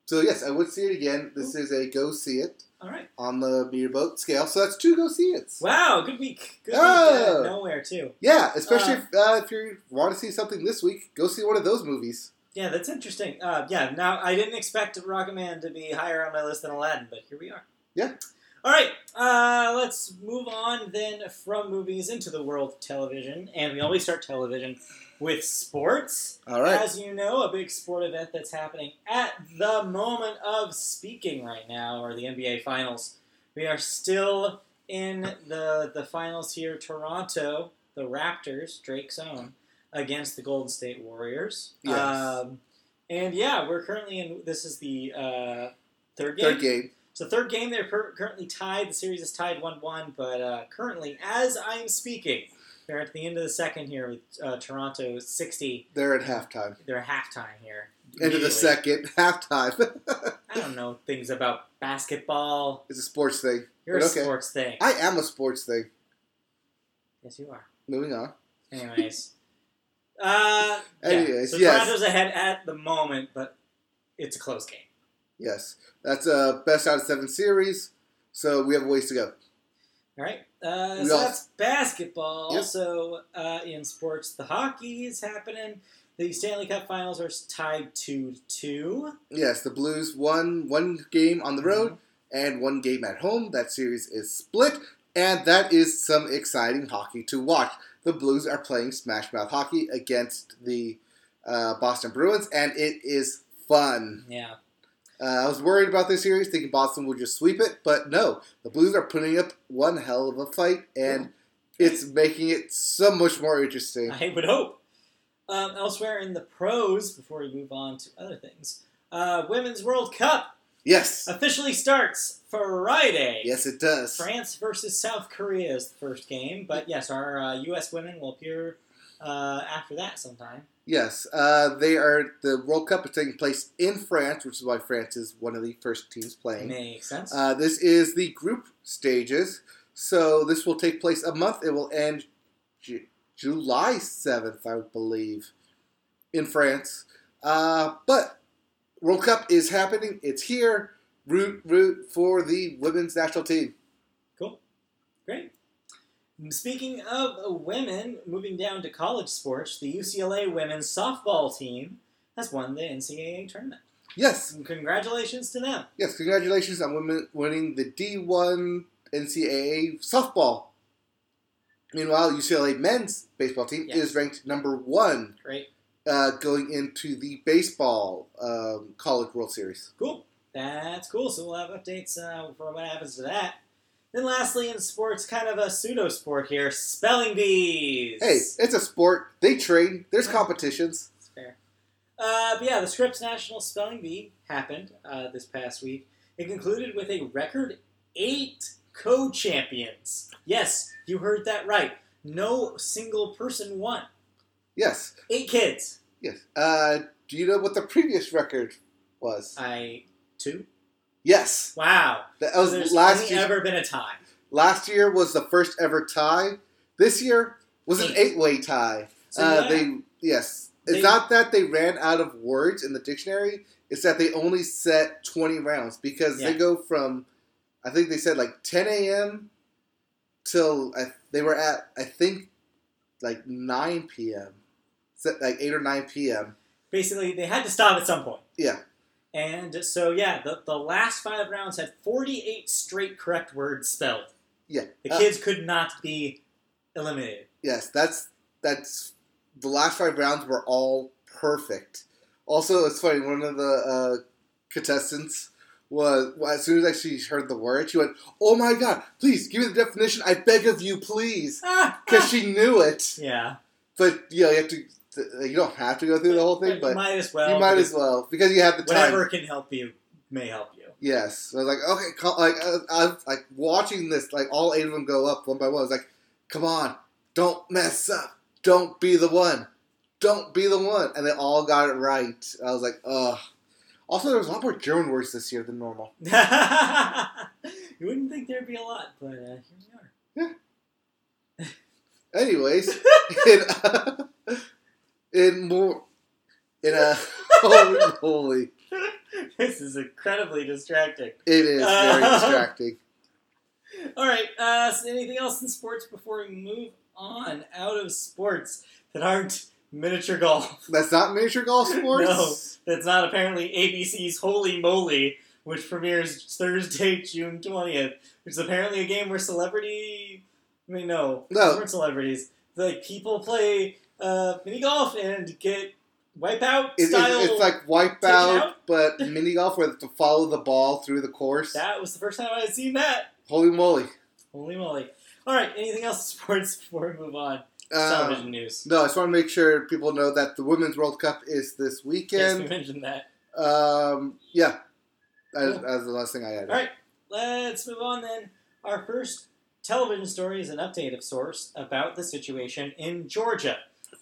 So yes, I would see it again. This is a go see it All right. on the meter boat scale. So that's two go see it. Wow, good week. Good week. Oh. Uh, nowhere too. Yeah, especially Uh, if, uh, if you want to see something this week, go see one of those movies. Yeah, that's interesting. Uh, yeah, now I didn't expect Rocket Man to be higher on my list than Aladdin, but here we are. Yeah. All right, uh, let's move on then from movies into the world of television, and we always start television with sports. All right. As you know, a big sport event that's happening at the moment of speaking right now are the NBA Finals. We are still in the the finals here. Toronto, the Raptors, Drake's own, against the Golden State Warriors. Yes. Um, and yeah, we're currently in. This is the uh, third game. Third game. So third game, they're per- currently tied. The series is tied one-one, but uh, currently, as I'm speaking, they're at the end of the second here with uh, Toronto 60. They're at halftime. They're at halftime here. End of the second, halftime. I don't know things about basketball. it's a sports thing. You're But a okay. sports thing. I am a sports thing. yes, you are. Moving on. Anyways. uh, yeah. Anyways, so yes. Toronto's ahead at the moment, but it's a close game. Yes. That's a best out of seven series, so we have a ways to go. All right. Uh, so all- that's basketball. Yep. Also, uh, in sports, the hockey is happening. The Stanley Cup Finals are tied two two. Yes, the Blues won one game on the road and one game at home. That series is split, and that is some exciting hockey to watch. The Blues are playing Smash Mouth hockey against the uh, Boston Bruins, and it is fun. Yeah. Uh, I was worried about this series, thinking Boston would just sweep it, but no. The Blues are putting up one hell of a fight, and it's making it so much more interesting. I would hope. Um, elsewhere in the pros, before we move on to other things, uh, Women's World Cup Yes, officially starts Friday. yes, it does. France versus South Korea is the first game, but yes, our uh, U.S. women will appear uh, after that sometime. Yes, uh, they are. The World Cup is taking place in France, which is why France is one of the first teams playing. Makes sense. Uh, this is the group stages, so this will take place a month. It will end J- July 7th, I believe, in France. Uh, but World Cup is happening. It's here. Root, root for the women's national team. Cool. Great. Speaking of women, moving down to college sports, the UCLA women's softball team has won the NCAA tournament. Yes, And congratulations to them. yes. Congratulations on women winning the D1 NCAA softball. Meanwhile, UCLA men's baseball team Yes. is ranked number one Great. uh, going into the baseball um, college World Series. Cool. That's cool. So we'll have updates uh, for what happens to that. Then lastly, in sports, kind of a pseudo sport here, spelling bees. Hey, it's a sport. They train. There's competitions. It's fair. Uh, but yeah, the Scripps National Spelling Bee happened uh, this past week. It concluded with a record eight co-champions. Yes, you heard that right. No single person won. Yes, Eight kids. yes. Uh, do you know what the previous record was? I two. Yes, Wow. that So was there's last only year. ever been a tie. Last year was the first ever tie. This year was an Eight. eight-way tie. So uh, yeah, They yes. It's They- not that they ran out of words in the dictionary. It's that they only set twenty rounds because Yeah. they go from, I think they said like ten a.m. till I, they were at I think like nine p.m. So, like eight or nine p.m. basically they had to stop at some point. Yeah. And so yeah, the, the last five rounds had 48 straight correct words spelled. Yeah. The Uh, kids could not be eliminated. Yes, that's that's the last five rounds were all perfect. Also, it's funny. One of the uh, contestants was well, as soon as she heard the word, she went, "Oh my god! Please give me the definition. I beg of you, please," because she knew it. yeah. But you know, you have to. You don't have to go through the whole thing, you but might as well. you might as well because you have the time. Whatever can help you may help you. Yes, I was like, okay, call, like uh, I'm like watching this, like all eight of them go up one by one. I was like, come on, don't mess up, don't be the one, don't be the one, and they all got it right. I was like, ugh. Also, there was a lot more German words this year than normal. you wouldn't think there'd be a lot, but uh, here we are. Yeah. Anyways, uh, in more in a holy holy, this is incredibly distracting. it is very Uh, distracting. All right. Uh, so anything else in sports before we move on out of sports that aren't miniature golf? That's not miniature golf sports. No, that's not apparently ABC's Holy Moly, which premieres Thursday, June twentieth. Which is apparently a game where celebrity. I mean, no, No. weren't celebrities. Like people play uh, mini golf and get wipeout It- it- style. it's like Take wipeout, out? but mini golf where they have to follow the ball through the course. that was the first time I had seen that. Holy moly! Holy moly! All right. Anything else sports before we move on? Um, Television news. no, I just want to make sure people know that the Women's World Cup is this Yes, we weekend. mentioned that. um, yeah, as, Cool. as the last thing I had. All right, let's move on then. Our first television story is an update of sorts about the situation in Georgia.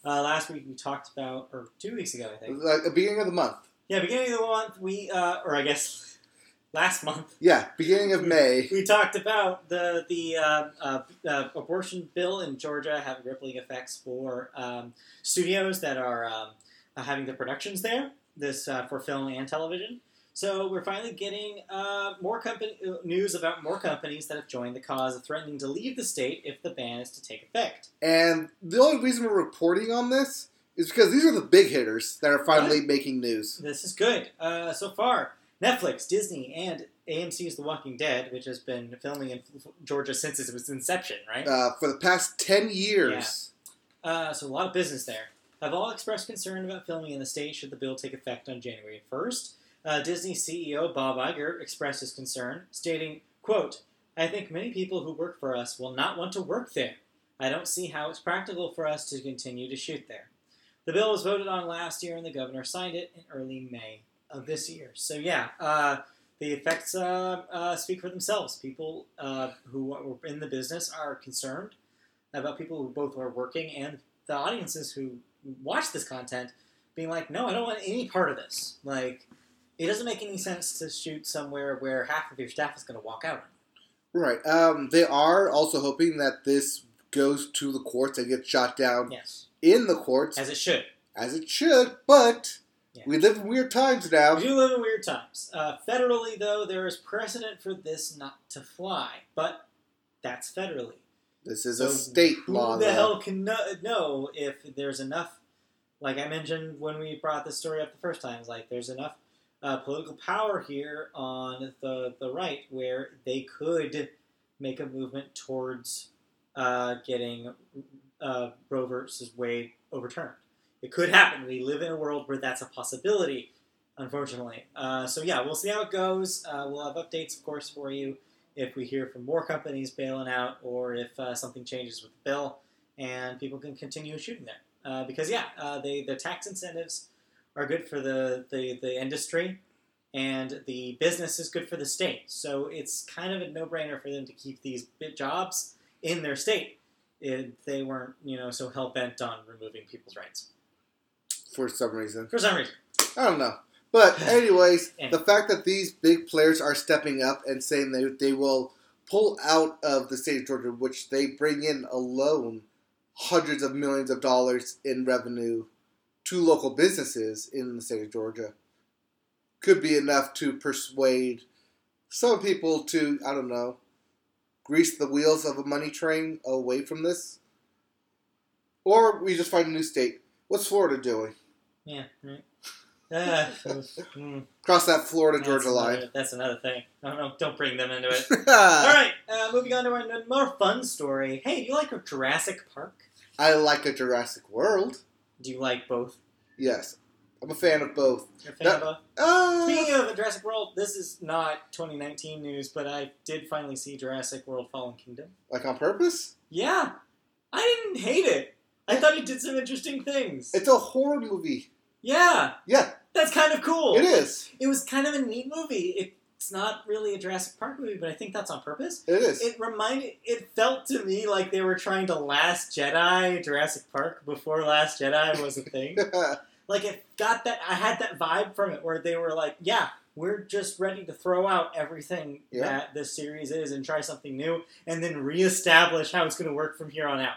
Uh, last week we talked about, or two weeks ago, I think. Like the beginning of the month. Yeah, beginning of the month, we, uh, or I guess last month, Yeah, beginning of May. we talked about the the uh, uh, uh, abortion bill in Georgia having rippling effects for um, studios that are um, uh, having the productions there. This uh, for film and television. So we're finally getting uh, more company news about more companies that have joined the cause of threatening to leave the state if the ban is to take effect. And the only reason we're reporting on this is because these are the big hitters that are finally making news. This is good uh, so far. Netflix, Disney, and AMC's The Walking Dead, which has been filming in Georgia since its inception, right? Uh, for the past 10 years. Uh, so a lot of business there. Have all expressed concern about filming in the state should the bill take effect on January 1st. Uh, Disney CEO Bob Iger expressed his concern, stating, quote, I think many people who work for us will not want to work there. I don't see how it's practical for us to continue to shoot there. The bill was voted on last year and the governor signed it in early May of this year. So yeah, uh, the effects uh, uh, speak for themselves. People uh, who are in the business are concerned about people who both are working and the audiences who watch this content being like, no, I don't want any part of this. Like, it doesn't make any sense to shoot somewhere where half of your staff is going to walk out. Right. Um, they are also hoping that this goes to the courts and gets shot down Yes, in the courts, as it should. as it should. But Yeah. we live in weird times now. We do live in weird times. Uh, federally, though, there is precedent for this not to fly, but that's federally. This is So a state who law. the though. hell can know, if there's enough? Like I mentioned when we brought this story up the first time, like there's enough uh, political power here on the the right where they could make a movement towards uh, getting uh, Roe versus Wade overturned. It could happen. We live in a world where that's a possibility, unfortunately. Uh, so yeah, we'll see how it goes. Uh, we'll have updates, of course, for you if we hear from more companies bailing out or if uh, something changes with the bill and people can continue shooting there. Because yeah, they the tax incentives are good for the, the, the industry and the business is good for the state. So it's kind of a no brainer for them to keep these jobs in their state if they weren't, you know, so hell bent on removing people's rights. for some reason. For some reason. I don't know. But anyways, Yeah. the fact that these big players are stepping up and saying they they will pull out of the state of Georgia, which they bring in alone hundreds of millions of dollars in revenue to local businesses in the state of Georgia, could be enough to persuade some people to I don't know grease the wheels of a money train away from this, or we just find a new state. What's Florida doing? Yeah, right. Uh, mm, Cross that Florida Georgia line. another- That's another thing. No, no, don't bring them into it. All right, uh, moving on to our more fun story. Hey, do you like a Jurassic Park? I like a Jurassic World. Do you like both? Yes, I'm a fan of both. You're a fan That- of both? Uh, Speaking of Jurassic World, this is not 2019 news, but I did finally see Jurassic World Fallen Kingdom. like on purpose? Yeah, I didn't hate it. I thought it did some interesting things. It's a horror movie. yeah, Yeah, that's kind of cool. it is. It was kind of a neat movie. It's not really a Jurassic Park movie, but I think that's on purpose. It is. It reminded, it felt to me like they were trying to Last Jedi Jurassic Park before Last Jedi was a thing. like it got that, I had that vibe from it where they were like, yeah, we're just ready to throw out everything Yeah. that this series is and try something new, and then reestablish how it's going to work from here on out.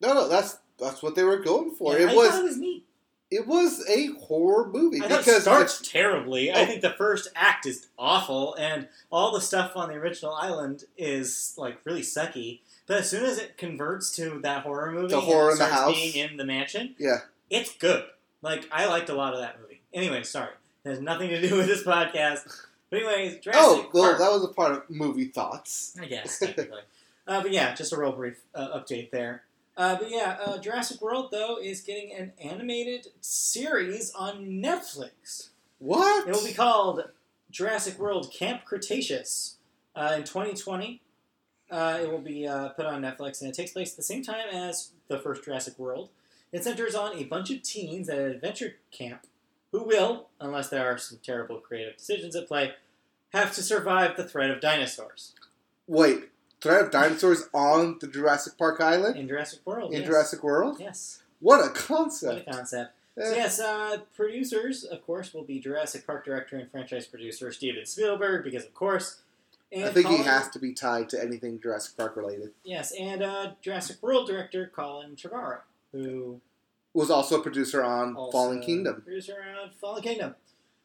no, no, that's that's what they were going for. Yeah, it I was thought it was neat. It was a horror movie I thought it because starts terribly. I Oh. think the first act is awful, and all the stuff on the original island is like really sucky. But as soon as it converts to that horror movie, The horror in the house. being in the mansion, yeah, it's good. Like I liked a lot of that movie. Anyway, sorry, it has nothing to do with this podcast. But anyways, Jurassic oh well, Park. that was a part of movie thoughts. I guess technically. uh, but yeah, just a real brief uh, update there. Uh, but yeah, uh, Jurassic World though is getting an animated series on Netflix. What? It will be called Jurassic World Camp Cretaceous uh, in 2020. Uh, it will be uh, put on Netflix, and it takes place at the same time as the first Jurassic World. It centers on a bunch of teens at an adventure camp who will, unless there are some terrible creative decisions at play, have to survive the threat of dinosaurs Wait, threat of dinosaurs on the Jurassic Park Island in Jurassic World. in yes. Jurassic World? Yes, What a concept. what a concept! concept. Eh, So yes, uh, producers, of course, will be Jurassic Park director and franchise producer Steven Spielberg, because of course. And I think he has to be tied to anything Jurassic Park related. Yes, and uh, Jurassic World director Colin Trevorrow, who Was also a producer on also Fallen Kingdom. producer on Fallen Kingdom.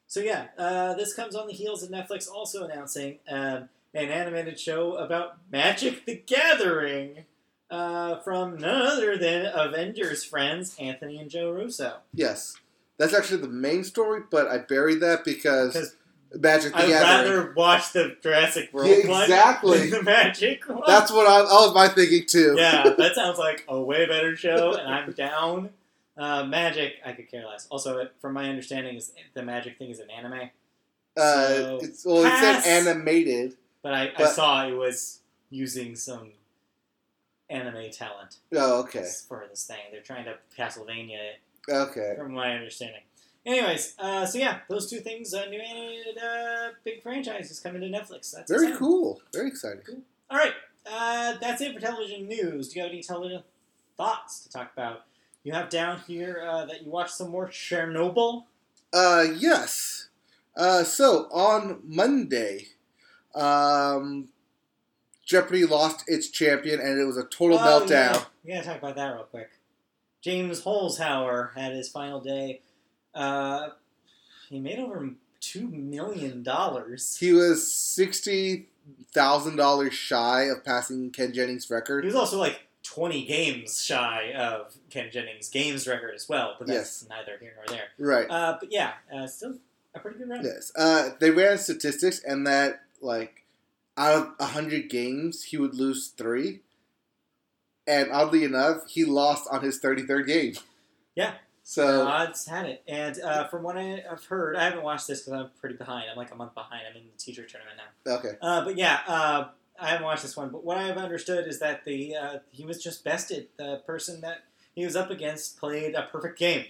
So yeah, uh, this comes on the heels of Netflix also announcing um, an animated show about Magic the Gathering uh, from none other than Avengers friends Anthony and Joe Russo. Yes, that's actually the main story, but I buried that because Magic the Gathering. I'd Gathering. rather watch the Jurassic World Yeah, one exactly. than the Magic one. That's what I, that was my thinking too. yeah, that sounds like a way better show, and I'm down. Uh, magic, I could care less. Also, from my understanding, is the magic thing is an anime, Uh, So, it's well, it pass. said animated. But I, I saw it was using some anime talent Oh, okay, for this thing. They're trying to Castlevania it, okay. from my understanding. Anyways, uh, so yeah, those two things, uh, new animated uh, big franchises coming to Netflix. That's Very exciting. cool. Very exciting. All right, uh, that's it for television news. Do you have any television thoughts to talk about? You have down here uh, that you watched some more Chernobyl. Uh, yes. Uh, so on Monday, um, Jeopardy lost its champion, and it was a total Oh, meltdown. Yeah. We gotta talk about that real quick. James Holzhauer had his final day. Uh, he made over two million dollars. He was sixty thousand dollars shy of passing Ken Jennings' record. He was also like twenty games shy of Ken Jennings' games record as well, but that's neither here nor there. Right. Uh, but yeah, uh, still a pretty good run. Yes. Uh, they ran statistics, and that like out of hundred games, he would lose three. And oddly enough, he lost on his thirty third game. Yeah. So odds had it, and uh, from what I've heard, I haven't watched this because I'm pretty behind. I'm like a month behind. I'm in the teacher tournament now. okay. Uh, but yeah, uh, I haven't watched this one. But what I've understood is that the uh, he was just bested. The person that he was up against played a perfect game.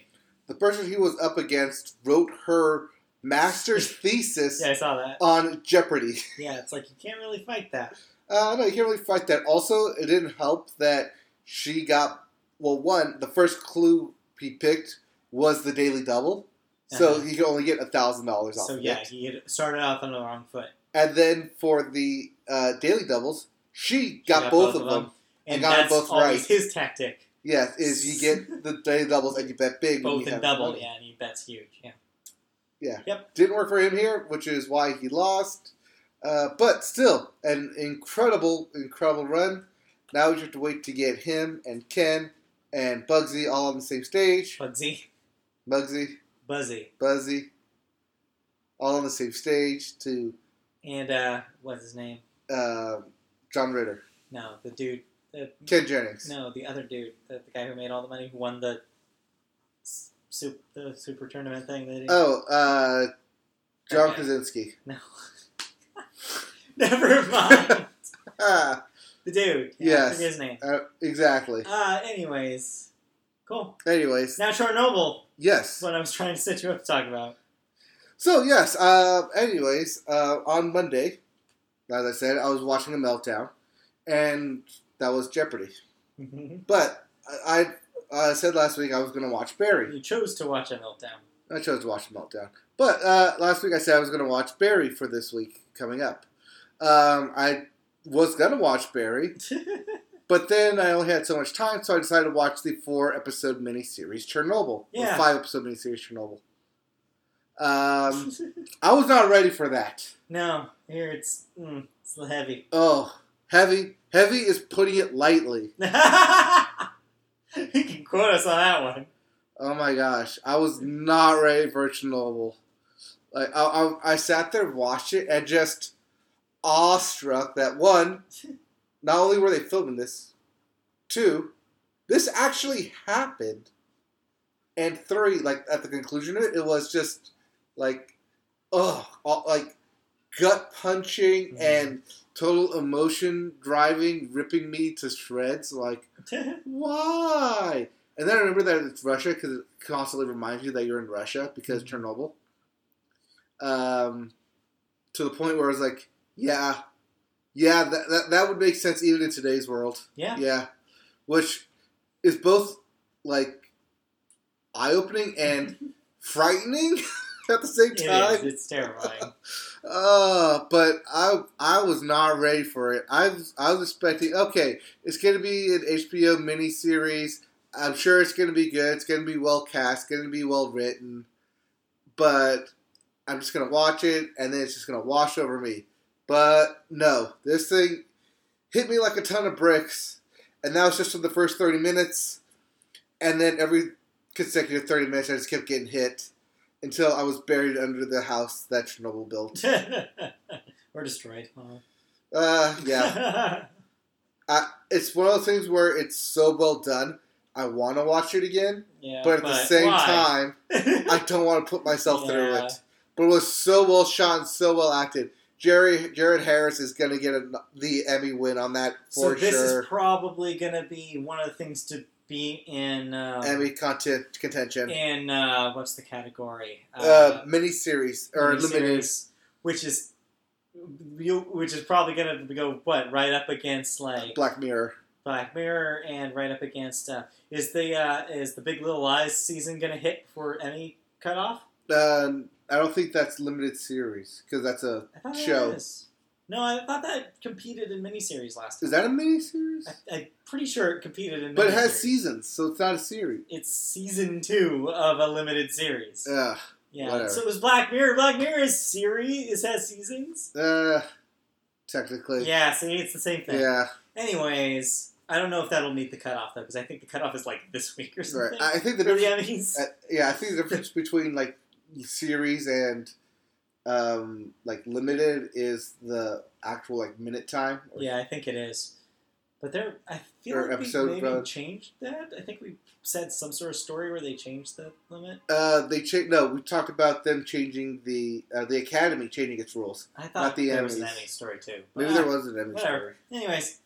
The person he was up against wrote her master's thesis Yeah, I saw that. on Jeopardy. Yeah, it's like you can't really fight that. Uh, no, you can't really fight that. Also, it didn't help that she got well. One, the first clue he picked was the daily double, so Uh-huh. he could only get a thousand dollars off. So yeah, it. he started off on the wrong foot. and then for the uh, daily doubles, she got, got both, both of them. them. And And got both right. his tactic. Yes, is you get the daily doubles and you bet big. Both have double, money. yeah, and he bets huge. Yeah. Didn't work for him here, which is why he lost. Uh, but still, an incredible, incredible run. Now we just have to wait to get him and Ken and Bugsy all on the same stage. Bugsy, Bugsy, Buzzy, Buzzy, all on the same stage to and uh, what's his name? uh, John Ritter, No, the dude. The, Ken Jennings. no, the other dude, the, the guy who made all the money, who won the s- soup, the super tournament thing. That he, Oh, uh, John Okay. Krasinski. no. Never mind. Ah, the dude. Yeah, Yes. Forget his name. uh, exactly. Uh, anyways, cool. Anyways, Now Chernobyl. yes. What I was trying to set you up to talk about. So yes. Uh, anyways, uh, on Monday, as I said, I was watching a meltdown, and that was Jeopardy. But I, I uh, I said last week I was going to watch Barry. you chose to watch a meltdown. I chose to watch a Meltdown. But uh, last week I said I was going to watch Barry for this week coming up. Um, I was going to watch Barry, but then I only had so much time, so I decided to watch the four episode miniseries Chernobyl. Yeah. Five episode miniseries Chernobyl. Um, I was not ready for that. no, here it's mm, it's heavy. Oh, heavy. Heavy is putting it lightly. you can quote us on that one. Oh my gosh, I was not ready for Chernobyl. Like I, I, I sat there, watched it, and just awestruck that one. Not only were they filming this, two, this actually happened, and three, like at the conclusion of it, it was just like, oh, like gut punching Mhm. and total emotion driving, ripping me to shreds. Like why? And then I remember that it's Russia because it constantly reminds you that you're in Russia because Mhm. Chernobyl. Um, to the point where I was like, yeah, yeah, that, that that would make sense even in today's world. yeah. Yeah, which is both like eye opening and frightening at the same time. It's terrifying. Uh, but I I was not ready for it. I was I was expecting okay, it's gonna be an HBO miniseries. I'm sure it's gonna be good. It's gonna be well cast. It's Gonna be well written. But I'm just gonna watch it, and then it's just gonna wash over me. But no, this thing hit me like a ton of bricks, and that was just for the first 30 minutes. And then every consecutive 30 minutes, I just kept getting hit until I was buried under the house that Chernobyl built. or destroyed. Oh. Uh, yeah. It's one of those things where it's so well done. I want to watch it again, yeah. but at the same why? time, I don't want to put myself through it. But it was so well shot and so well acted. Jerry Jared Harris is going to get a, the Emmy win on that for sure. so this sure. is probably going to be one of the things to be in. Um, Emmy content contention. In uh, what's the category? Uh, miniseries or limited. which is you, which is probably going to go what right up against like Black Mirror. Black Mirror and right up against uh, is the uh, is the Big Little Lies season going to hit before any cutoff? Uh, I don't think that's limited series because that's a Show. No, I thought that competed in miniseries last time. Is that a miniseries? I, I'm pretty sure it competed in. But it has miniseries. seasons, so it's not a series. It's season two of a limited series. Ugh. yeah. whatever. So it was Black Mirror. Black Mirror is series. It has seasons. Uh, technically. Yeah. See, it's the same thing. Yeah. Anyways, I don't know if that'll meet the cutoff though, because I think the cutoff is like this week or something. Right. I think the for the. Uh, yeah, I think the difference between like series and um, like limited is the actual like minute time. Or- Yeah, I think it is. But there, I feel like episode, we maybe uh, changed that. I think we said some sort of story where they changed the limit. Uh, they changed. No, we talked about them changing the uh, the academy changing its rules. I thought Not the there was an. Emmy story too. Maybe there was an Emmy whatever. story. Anyways,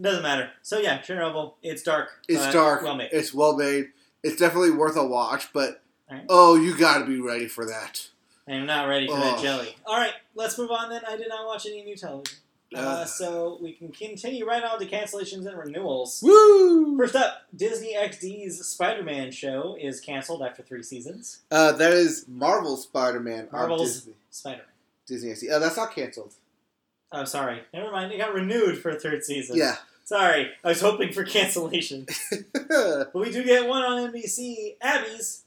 doesn't matter. So yeah, Chernobyl. It's dark. It's dark. Well made. It's well made. It's definitely worth a watch. But Alright. oh, you got to be ready for that. I'm not ready for that jelly. All right, let's move on then. I did not watch any new television. Uh, Ugh. so we can continue right on to cancellations and renewals. Woo! First up, Disney XD's Spider-Man show is canceled after three seasons. Uh, that is Marvel Spider-Man on Marvel's- Disney. Spider-Man. Disney XD. Oh, that's not canceled. Oh, sorry. Never mind. It got renewed for a third season. Yeah. Sorry. I was hoping for cancellation. But we do get one on NBC. Abby's,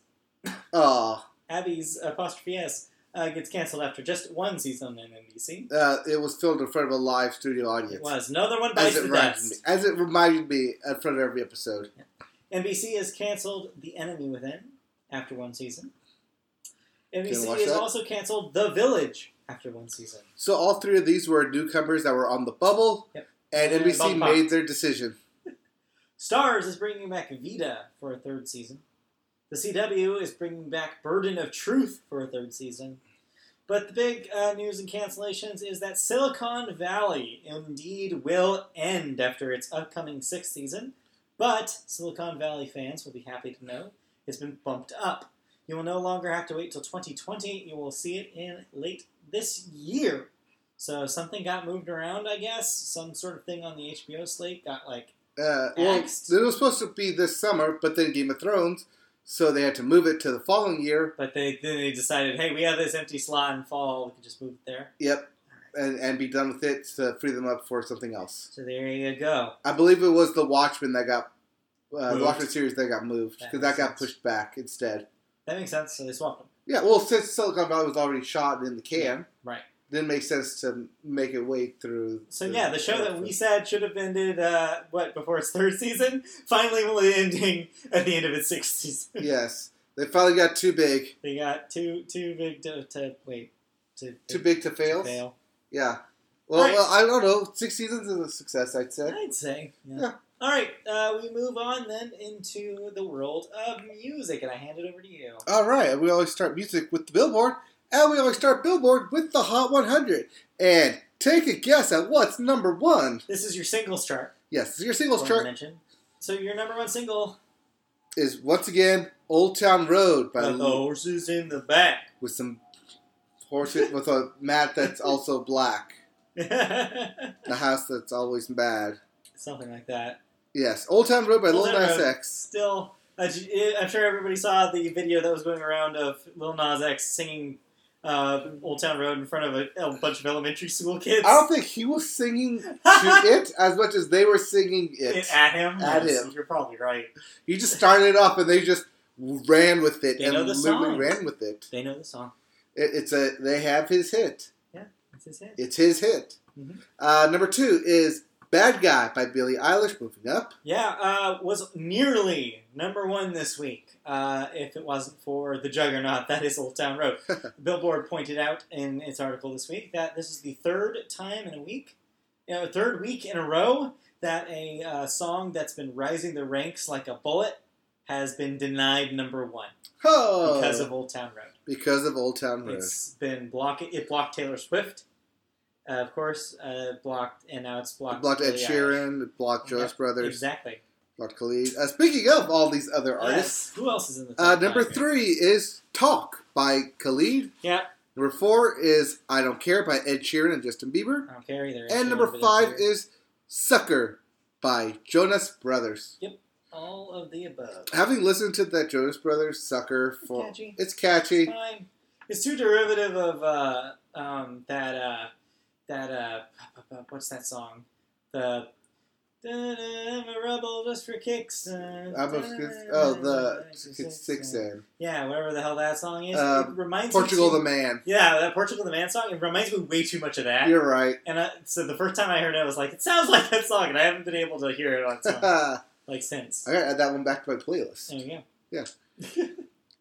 oh, Abby's apostrophe S, uh, gets canceled after just one season on NBC. uh, it was filmed in front of a live studio audience. It was. Another one As bites it, the reminded me, dust. as it reminded me in front of every episode. NBC has canceled The Enemy Within after one season. NBC has that? also canceled The Village after one season. So all three of these were newcomers that were on the bubble, Yep. and Yeah, NBC made their decision. Starz is bringing back Vida for a third season. The CW is bringing back Burden of Truth for a third season. But the big uh, news and cancellations is that Silicon Valley indeed will end after its upcoming sixth season. But Silicon Valley fans will be happy to know it's been bumped up. You will no longer have to wait till 2020. You will see it in late this year. So something got moved around, I guess. Some sort of thing on the HBO slate got like Uh, well, it was supposed to be this summer, but then Game of Thrones, so they had to move it to the following year. But they then they decided, hey, we have this empty slot in fall. We can just move it there. Yep, and and be done with it to free them up for something else. So there you go. I believe it was the Watchmen that got uh, the. Watchmen series that got moved because that makes got pushed back instead. That makes sense. So they swapped them. Yeah, well, since Silicon Valley was already shot in the can, Right. Didn't make sense to make it wait through. So yeah, the show that we said should have ended uh, what before its third season finally will be ending at the end of its sixth season. yes, they finally got too big, they got too too big to, to wait to, too big to to fail. fail. Yeah. Well, Right. well, I don't know. Six seasons is a success, I'd say. I'd say. Yeah. Yeah. All right, uh, we move on then into the world of music, and I hand it over to you. All right, we always start music with the Billboard, and we always start Billboard with the Hot 100. And take a guess at what's number one. This is your singles chart. Yes, this is your singles chart mention. So your number one single, is once again Old Town Road by "Got the horses in the back." with some horses with a mat that's also black, the house that's always bad. Something like that. Yes, Old Town Road by Old Lil Nas X. Still, I'm sure everybody saw the video that was going around of Lil Nas X singing uh, "Old Town Road" in front of a, a bunch of elementary school kids. I don't think he was singing to it as much as they were singing it. It- at him. At Yes, him. You're probably right. He just started it off, and they just ran with it They and know the literally song. ran with it. They know the song. it. It's a they have his hit. Yeah, it's his hit. It's his hit. Mhm. Uh, number two is "Bad Guy" by Billie Eilish. Moving up. Yeah, uh, was nearly number one this week. Uh, if it wasn't for the juggernaut that is Old Town Road. Billboard pointed out in its article this week that this is the third time in a week, you know, third week in a row that a uh, song that's been rising the ranks like a bullet has been denied number one Oh, because of Old Town Road. because of Old Town Road. It's been blocking. It blocked Taylor Swift, uh, of course. Uh, blocked, and now it's blocked. It blocked Ed Sheeran. It blocked Jonas Yeah, Brothers. Exactly. Blocked Khalid. Uh, speaking of all these other artists, Yes. Who else is in the uh, top number five here? three is "Talk" by Khalid. Yeah, Number four is "I Don't Care" by Ed Sheeran and Justin Bieber. I don't care either. And number five is "Sucker" by Jonas Brothers. Yep. All of the above. Having listened to that Jonas Brothers "Sucker" for Catchy. it's catchy. Fine. It's too derivative of uh, um, that uh, that uh, what's that song? The I'm a rebel just for kicks. Uh, I'm a, oh, the six and yeah, whatever the hell that song is. Uh, it reminds Portugal me the Man. Yeah, that Portugal the Man song. It reminds me way too much of that. You're right. And I, so the first time I heard it, I was like, it sounds like that song, and I haven't been able to hear it on song like since. I gotta add that one back to my playlist. There you go. Yeah.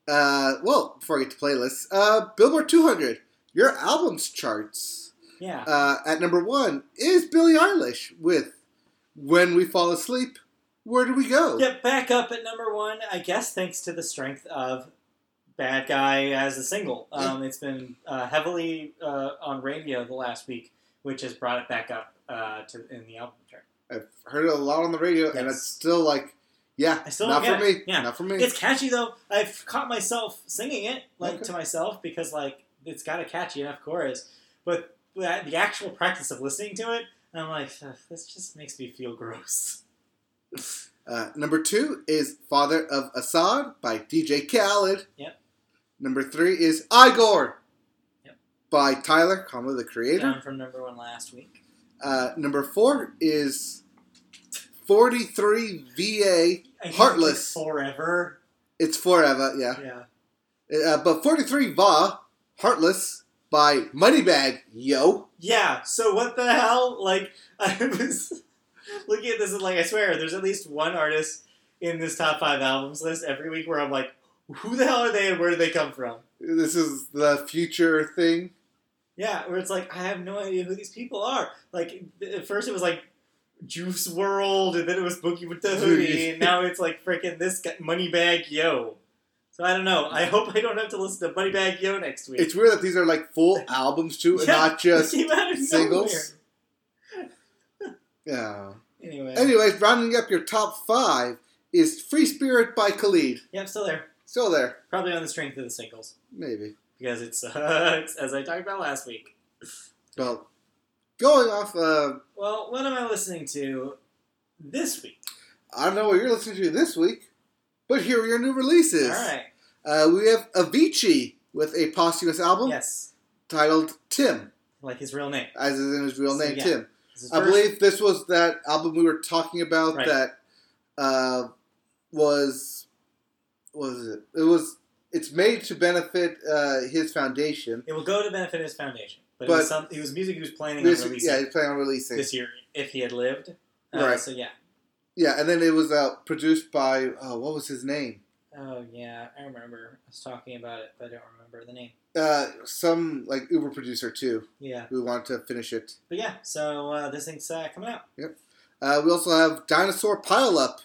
Uh, well, before I get to playlists, uh, Billboard 200, your albums charts. Yeah. Uh, at number one is Billie Eilish with "When We Fall Asleep." Where do we go? Yep, back up at number one, I guess thanks to the strength of Bad Guy as a single. Um, it's been uh, heavily uh, on radio the last week, which has brought it back up uh, to in the album chart. I've heard it a lot on the radio, and it's still like, yeah, I still not for me. it. Yeah. Not for me. It's catchy though. I've caught myself singing it like Okay. to myself because like it's got a catchy enough chorus, but the actual practice of listening to it, I'm like, this just makes me feel gross. Uh, number two is Father of Asahd by DJ Khaled. Yep. Number three is Igor Yep. by Tyler, comma the creator. Down from number one last week. Uh, number four is 43 VA Heartless. forever. It's forever, yeah. Yeah. Uh, but 43 Va Heartless by Moneybagg Yo. Yeah. So what the hell? Like I was looking at this and like I swear there's at least one artist in this top five albums list every week where I'm like, who the hell are they and where do they come from? This is the future thing. Yeah, where it's like I have no idea who these people are. Like at first it was like Juice WRLD, and then it was Boogie with the Hoodie, and now it's like freaking this guy, Moneybagg Yo. So I don't know. I hope I don't have to listen to Buddy Bag Yo next week. It's weird that these are like full albums too, and Yeah, not just of singles. yeah. Anyway, Anyways, rounding up your top five is Free Spirit by Khalid. yeah, still there. Still there, Probably on the strength of the singles maybe. because it's, uh, it's as I talked about last week. Well, going off, uh, Well, what am I listening to this week? I don't know what you're listening to this week, but here are your new releases. All right. Uh, we have Avicii with a posthumous album Yes, titled Tim, like his real name. as is in his real So, name, yeah. Tim. I believe this was that album we were talking about Right. that uh, was what was it? It was. It's made to benefit uh, his foundation. It will go to benefit his foundation, but, it, was some, it was music he was planning This, on releasing yeah, he's planning on releasing. this year if he had lived. Uh, Right. So yeah. Yeah, and then it was uh, produced by oh, what was his name? Oh yeah, I remember. I was talking about it, but I don't remember the name. Uh, some like Uber producer too, Yeah, who wanted to finish it. but yeah. So uh, this thing's uh, coming out. Uh, we also have Dinosaur Pileup.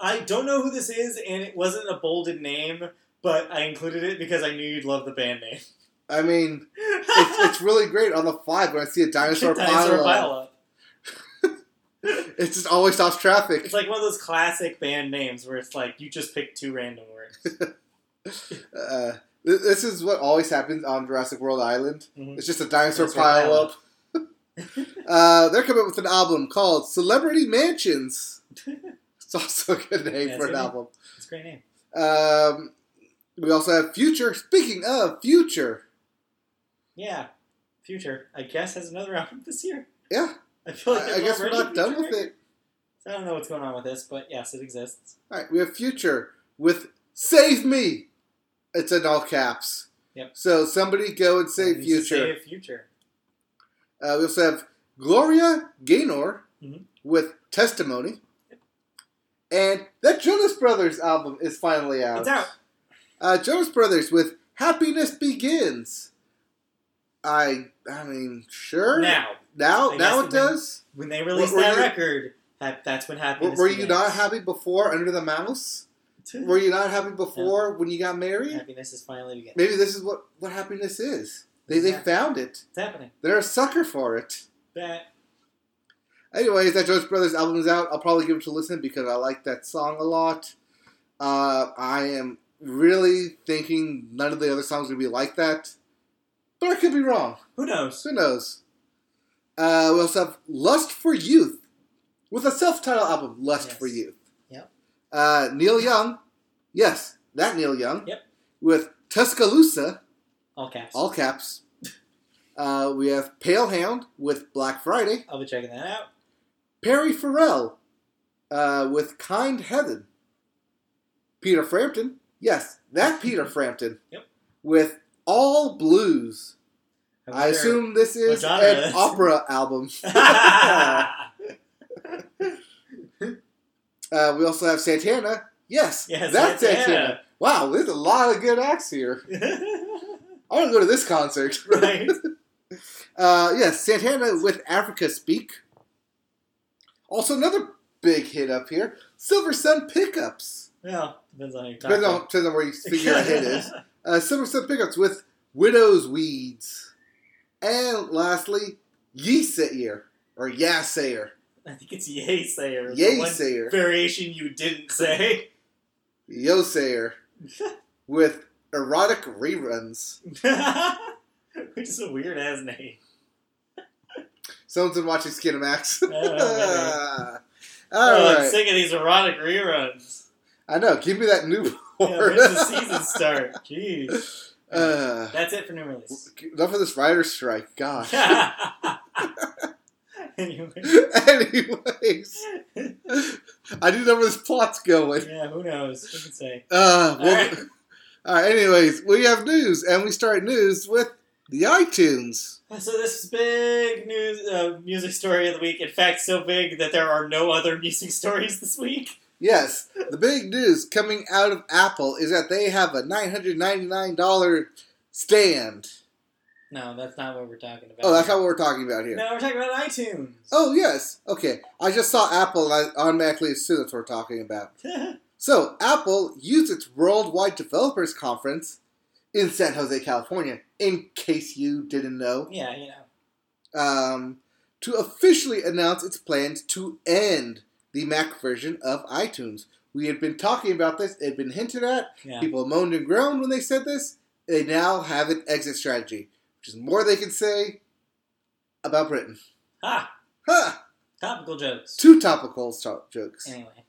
I don't know who this is, and it wasn't a bolded name, but I included it because I knew you'd love the band name. I mean, it's, it's really great on the fly when I see a dinosaur, Dinosaur pile, up. Pile Up. It just always stops traffic. It's like one of those classic band names where it's like you just pick two random words. Uh, this is what always happens on Jurassic World Island. Mhm. It's just a dinosaur pile up. uh, they're coming up with an album called Celebrity Mansions. It's also a good name Yeah, for an good album. It's a great name. Um, we also have Future. Speaking of Future, Yeah, Future. I guess has another album this year. yeah, I feel like I, I guess we're not done with it. I don't know what's going on with this, but yes, it exists. All right, we have Future with "Save Me." It's in all caps. Yep. So somebody go and save Future. Save Future. Uh, we also have Gloria Gaynor Mhm. with Testimony. And that Jonas Brothers album is finally out. It's out. Uh, Jonas Brothers with Happiness Begins. I I mean, sure. Now, now, I now it when- does. when they released Were- were that you- record, that, that's when Were, happiness. were you not happy before Under the Mouse? Were you not happy before when you got married? Happiness is finally beginning. Maybe this is what, what happiness is. They, they found it. It's happening. They're a sucker for it. That Anyways, that Jonas Brothers album is out. I'll probably give it a listen because I like that song a lot. Uh, I am really thinking none of the other songs are going to be like that. But I could be wrong. who knows? Who knows? Uh, we also have Lust for Youth with a self titled album, Lust Yes. for Youth. Yep. Uh, Neil Young. Yes, that Neil Young. Yep. With Tuscaloosa, All caps. all caps. Uh, we have Palehound with Black Friday. I'll be checking that out. Perry Farrell uh, with Kind Heaven. Peter Frampton. Yes, that Peter Frampton. Yep. With All Blues. I assume this is an is- opera album. Uh, we also have Santana. Yes, Yes, that's Santana. Santana. Wow, there's a lot of good acts here. I want to go to this concert. right. Uh, yes, Santana with Africa Speak. Also, another big hit up here Silver Sun Pickups. Yeah, depends on who you're Depends on, depends on where you figure a hit is. Uh, Silver Sun Pickups with Widow's Weeds. And lastly, Yeasayer, or Yasayer. I think it's Yay Sayer. Yay Sayer. Variation you didn't say. Yosayer. with Erotic Reruns. Which is a weird ass name. Someone's been watching Skinamax. Oh, All oh, I'm right. sick of these erotic reruns. I know. Give me that new Yeah, when's the season start? Jeez. Uh, That's it for new release. enough of this writer's strike. Gosh. anyway, Anyways, I do know where this plot's going. yeah, who knows? Who can say? Uh, well, Alright. all right. Anyways, we have news, and we start news with the iTunes. So this is big news, uh, music story of the week. In fact, so big that there are no other music stories this week. Yes, the big news coming out of Apple is that they have a nine hundred ninety nine dollar stand. No, that's not what we're talking about. Oh, that's not what we're talking about here. No, we're talking about iTunes. Oh yes, okay. I just saw Apple, and I automatically assumed that's what we're talking about. So, Apple used its Worldwide Developers Conference in San Jose, California, in case you didn't know, yeah, you know. um, to officially announce its plans to end the Mac version of iTunes. We had been talking about this, it had been hinted at, Yeah. people moaned and groaned when they said this. They now have an exit strategy, which is more they can say about Britain. Ah, Ha! topical jokes. Two topical jokes. Anyway.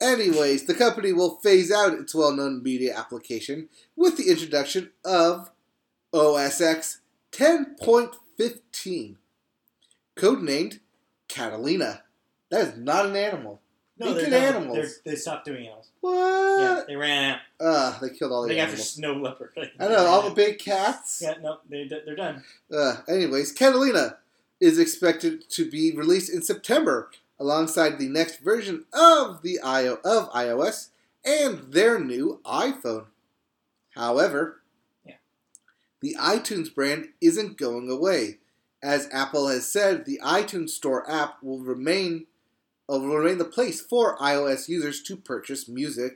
Anyways, the company will phase out its well known media application with the introduction of OS X 10.15, codenamed Catalina. That is not an animal. No, They they're did done. animals. They're, they stopped doing animals. What? Yeah, they ran out. Ugh, they killed all the think after animals. Snow Leopard. I know, all the big cats. Yeah, no, they, they're done. Uh, anyways, Catalina is expected to be released in September alongside the next version of the IO of iOS and their new iPhone. However, Yeah. the iTunes brand isn't going away. As Apple has said, the iTunes Store app will remain will remain the place for iOS users to purchase music,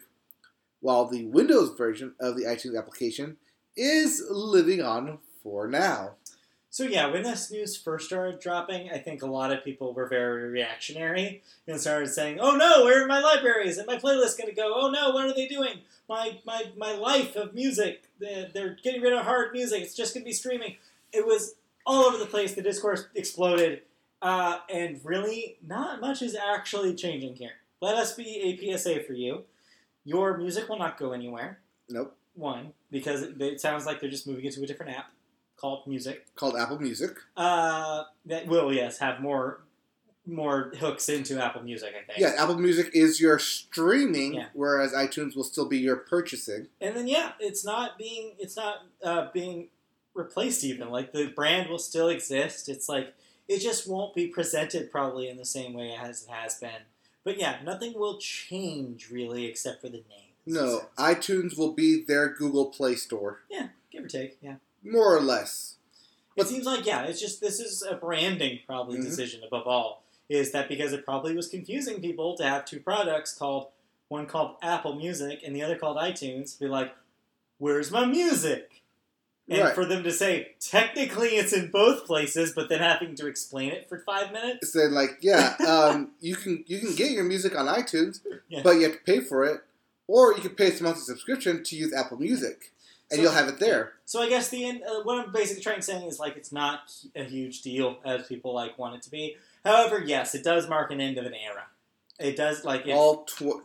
while the Windows version of the iTunes application is living on for now. So yeah, when this news first started dropping, I think a lot of people were very reactionary and started saying, "Oh no, where are my libraries and my playlist going to go? Oh no, what are they doing? My my my life of music. They're, they're getting rid of hard music. It's just going to be streaming." It was all over the place. The discourse exploded, uh, and really, not much is actually changing here. Let us be a PSA for you. Your music will not go anywhere. Nope. One, because it, it sounds like they're just moving into a different app called Music Called Apple Music. uh, that will yes have more more hooks into Apple Music. I think. Yeah, Apple Music is your streaming, Yeah. whereas iTunes will still be your purchasing. And then yeah, it's not being it's not uh, being replaced even. Like the brand will still exist. It's like it just won't be presented probably in the same way as it has been. But yeah, nothing will change really except for the name. No, iTunes will be their Google Play Store, Yeah, give or take. Yeah. more or less. It seems like yeah, it's just this is a branding probably Mhm. decision above all. Is that because it probably was confusing people to have two products called one called Apple Music and the other called iTunes? Be like, where's my music? And Right. for them to say technically it's in both places, but then having to explain it for five minutes. Saying like, yeah, um, you can you can get your music on iTunes, Yeah. but you have to pay for it, or you can pay a monthly subscription to use Apple Music, and So- you'll have it there. So I guess the end, uh, what I'm basically trying to say is like it's not a huge deal as people like want it to be. However, yes, it does mark an end of an era. It does like it's, All tw-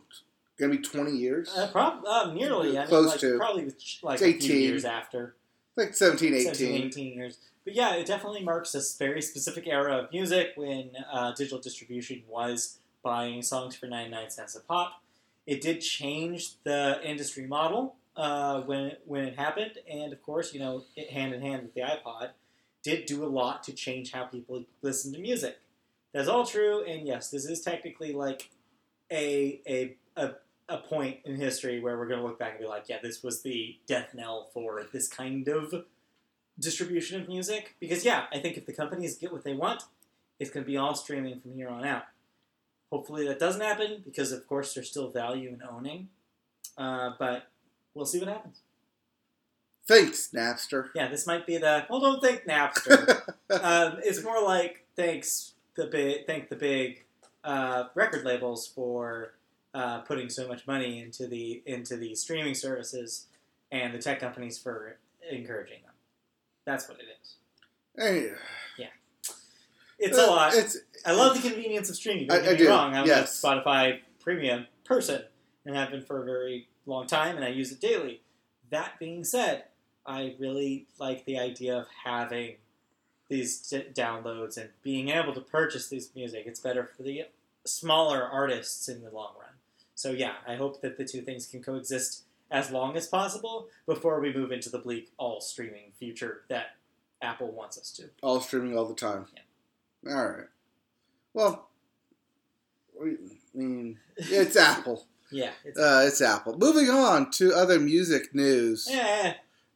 gonna be twenty years. Uh, prob- uh, nearly. I mean, Close like, to. Probably like It's a few 18. years after. Like 17, 18. 17, 18 years. But yeah, it definitely marks this very specific era of music when uh, digital distribution was buying songs for 99 cents a pop. It did change the industry model uh, when, when it happened, and of course, you know, it, hand in hand with the iPod, did do a lot to change how people listen to music. That's all true, and yes, this is technically like a, a, a, a point in history where we're going to look back and be like, yeah, this was the death knell for this kind of distribution of music. Because, yeah, I think if the companies get what they want, it's going to be all streaming from here on out. Hopefully that doesn't happen because, of course, there's still value in owning. Uh, but we'll see what happens. Thanks, Napster. Yeah, this might be the well. Don't think Napster. um, it's more like thanks the big thank the big uh, record labels for uh, putting so much money into the into the streaming services, and the tech companies for encouraging them. That's what it is. Hey, Yeah. It's uh, a lot. It's I love the convenience of streaming. Don't I- get me do, wrong. I'm yes. a Spotify premium person and have been for a very long time, and I use it daily. That being said, I really like the idea of having these d- downloads and being able to purchase this music. It's better for the smaller artists in the long run. So yeah, I hope that the two things can coexist as long as possible before we move into the bleak all streaming future that Apple wants us to. all streaming all the time. Yeah. All right. Well, we, I mean, it's Apple. Yeah, it's Uh, it's Apple. Moving on to other music news. eh,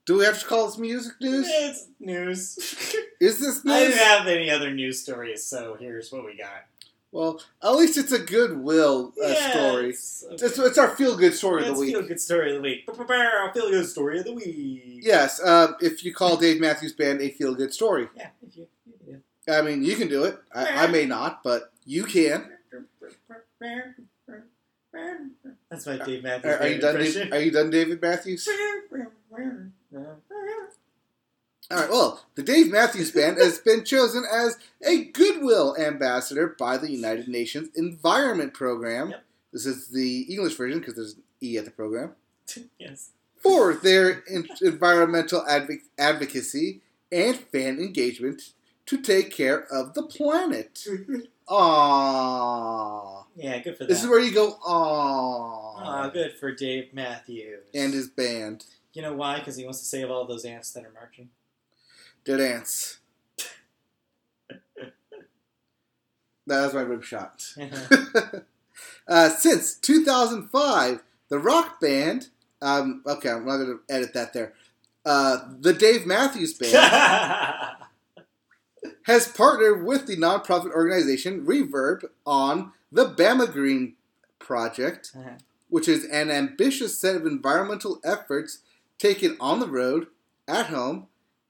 Do we have to call this music news? It's news. Is this news? I didn't have any other news stories, so here's what we got. Well, at least it's a goodwill uh, Yeah, story. It's, It's, it's our feel good story of the week. feel good story of the week. Our feel good story of the week. Yes, um, if you call Dave Matthews Band a feel good story. Yeah. If you. I mean, you can do it. I, I may not, but you can. That's my Dave Matthews Are, are you done? Dave, are you done, David Matthews? All right. Well, the Dave Matthews Band has been chosen as a Goodwill ambassador by the United Nations Environment Program. Yep. This is the English version because there's an E at the program yes. for their en- environmental advo- advocacy and fan engagement to take care of the planet. Aww. Yeah, good for that. This is where you go, aww. Aw, good for Dave Matthews. And his band. you know why? Because he wants to save all those ants that are marching. Dead ants. that was my rib shot. uh, since 2005, the rock band. Um, okay, I'm not going to edit that there. Uh, the Dave Matthews Band has partnered with the nonprofit organization Reverb on the Bama Green Project, Uh-huh. which is an ambitious set of environmental efforts taken on the road, at home,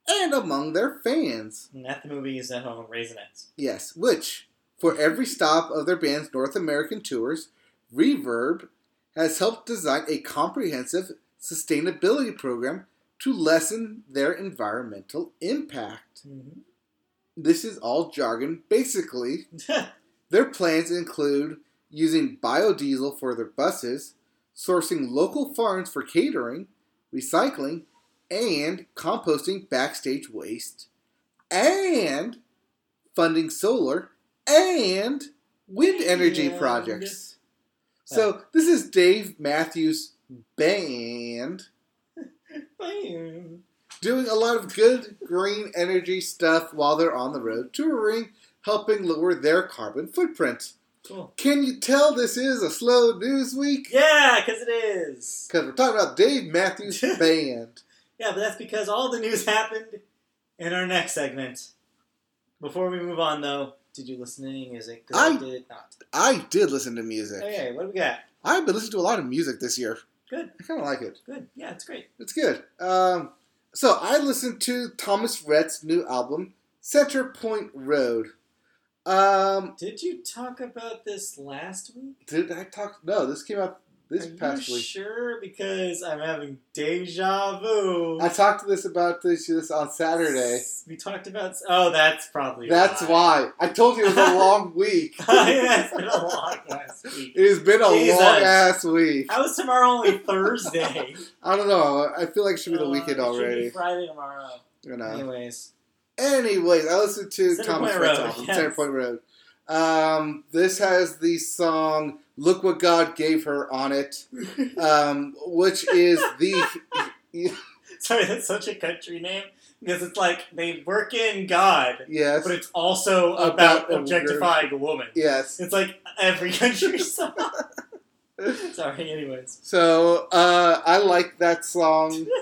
and among their fans. And at the movies, at home, Raisinets. Yes, which, for every stop of their band's North American tours, Reverb has helped design a comprehensive sustainability program to lessen their environmental impact. Mm-hmm. This is all jargon. Basically, their plans include using biodiesel for their buses, sourcing local farms for catering, recycling, and composting backstage waste, and funding solar and wind energy And- projects. So this is Dave Matthews Band doing a lot of good green energy stuff while they're on the road touring, helping lower their carbon footprint. Cool. Can you tell this is a slow news week? Yeah, because it is. Because we're talking about Dave Matthews Band. Yeah, but that's because all the news happened in our next segment. Before we move on, though, did you listen to any music? I, I- did not. I did listen to music. Okay, what do we got? I've been listening to a lot of music this year. Good. I kind of like it. Good. Yeah, it's great. It's good. Um, so I listened to Thomas Rhett's new album, Center Point Road. Um, Did you talk about this last week? did I talk? No, this came out this Are past you week. sure? Because I'm having deja vu. I talked to this about this, this on Saturday. We talked about. Oh, that's probably. That's why. I told you it was a long week. yeah, it's been a long last week. It has been a Jesus. long ass week. How is tomorrow only Thursday? I don't know. I feel like it should be the Uh, weekend it should be already. Friday tomorrow. You know. Anyways, Anyways, I listened to Thomas Rhett's Road, yes. Center Point Road. Um, this has the song "Look What God Gave Her" on it, um, which is the sorry, that's such a country name because it's like they work in God, yes, but it's also About about, a objectifying a woman. yes. It's like every country song. Sorry, anyways. So uh, I like that song.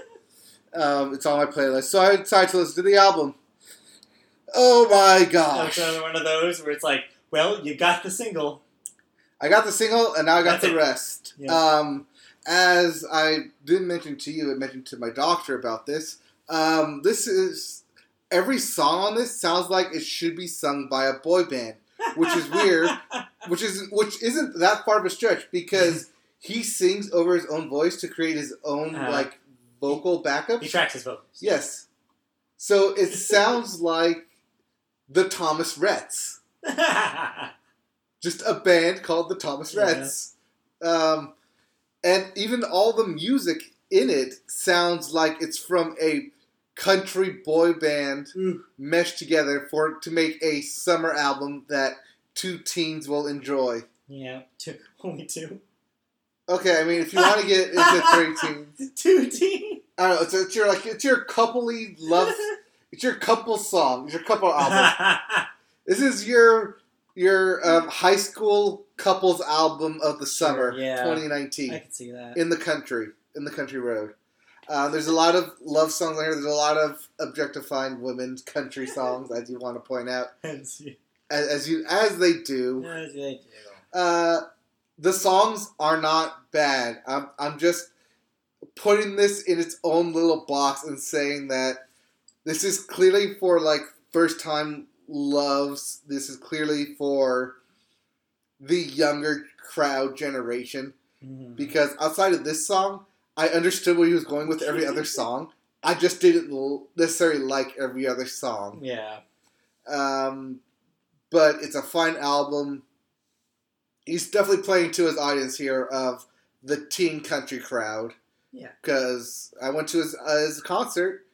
Um, it's on my playlist. So I decided to listen to the album. Oh my gosh! That's another one of those where it's like, well, you got the single. I got the single, and now I got That's the it. rest. Yeah. Um, as I didn't mention to you, I mentioned to my doctor about this. Um, this is every song on this sounds like it should be sung by a boy band, which is weird. which is which isn't that far of a stretch because he sings over his own voice to create his own Uh-huh. like vocal backup. He tracks his vocals. Yes, so it sounds like the Thomas Rhett's just a band called the Thomas Yeah. Reds. Um, and even all the music in it sounds like it's from a country boy band Ooh. meshed together for to make a summer album that two teens will enjoy. yeah, two, only two. Okay, I mean if you want to get into three teens, Two teams. I don't know. It's, it's your like it's your coupley love. It's your couple song. It's your couple album. this is your your um, high school couples album of the summer, yeah. 2019. I can see that. in the country, in the country road. Uh, there's a lot of love songs on here. There's a lot of objectifying women's country songs, as you want to point out, As you- as, as you as they do. as they do. Uh, the songs are not bad. I'm I'm just putting this in its own little box and saying that this is clearly for like first time loves. This is clearly for the younger crowd generation Mhm. because outside of this song, I understood where he was going with every other song. I just didn't necessarily like every other song. Yeah. Um, but it's a fine album. He's definitely playing to his audience here of the teen country crowd. Yeah. Because I went to his, uh, his concert,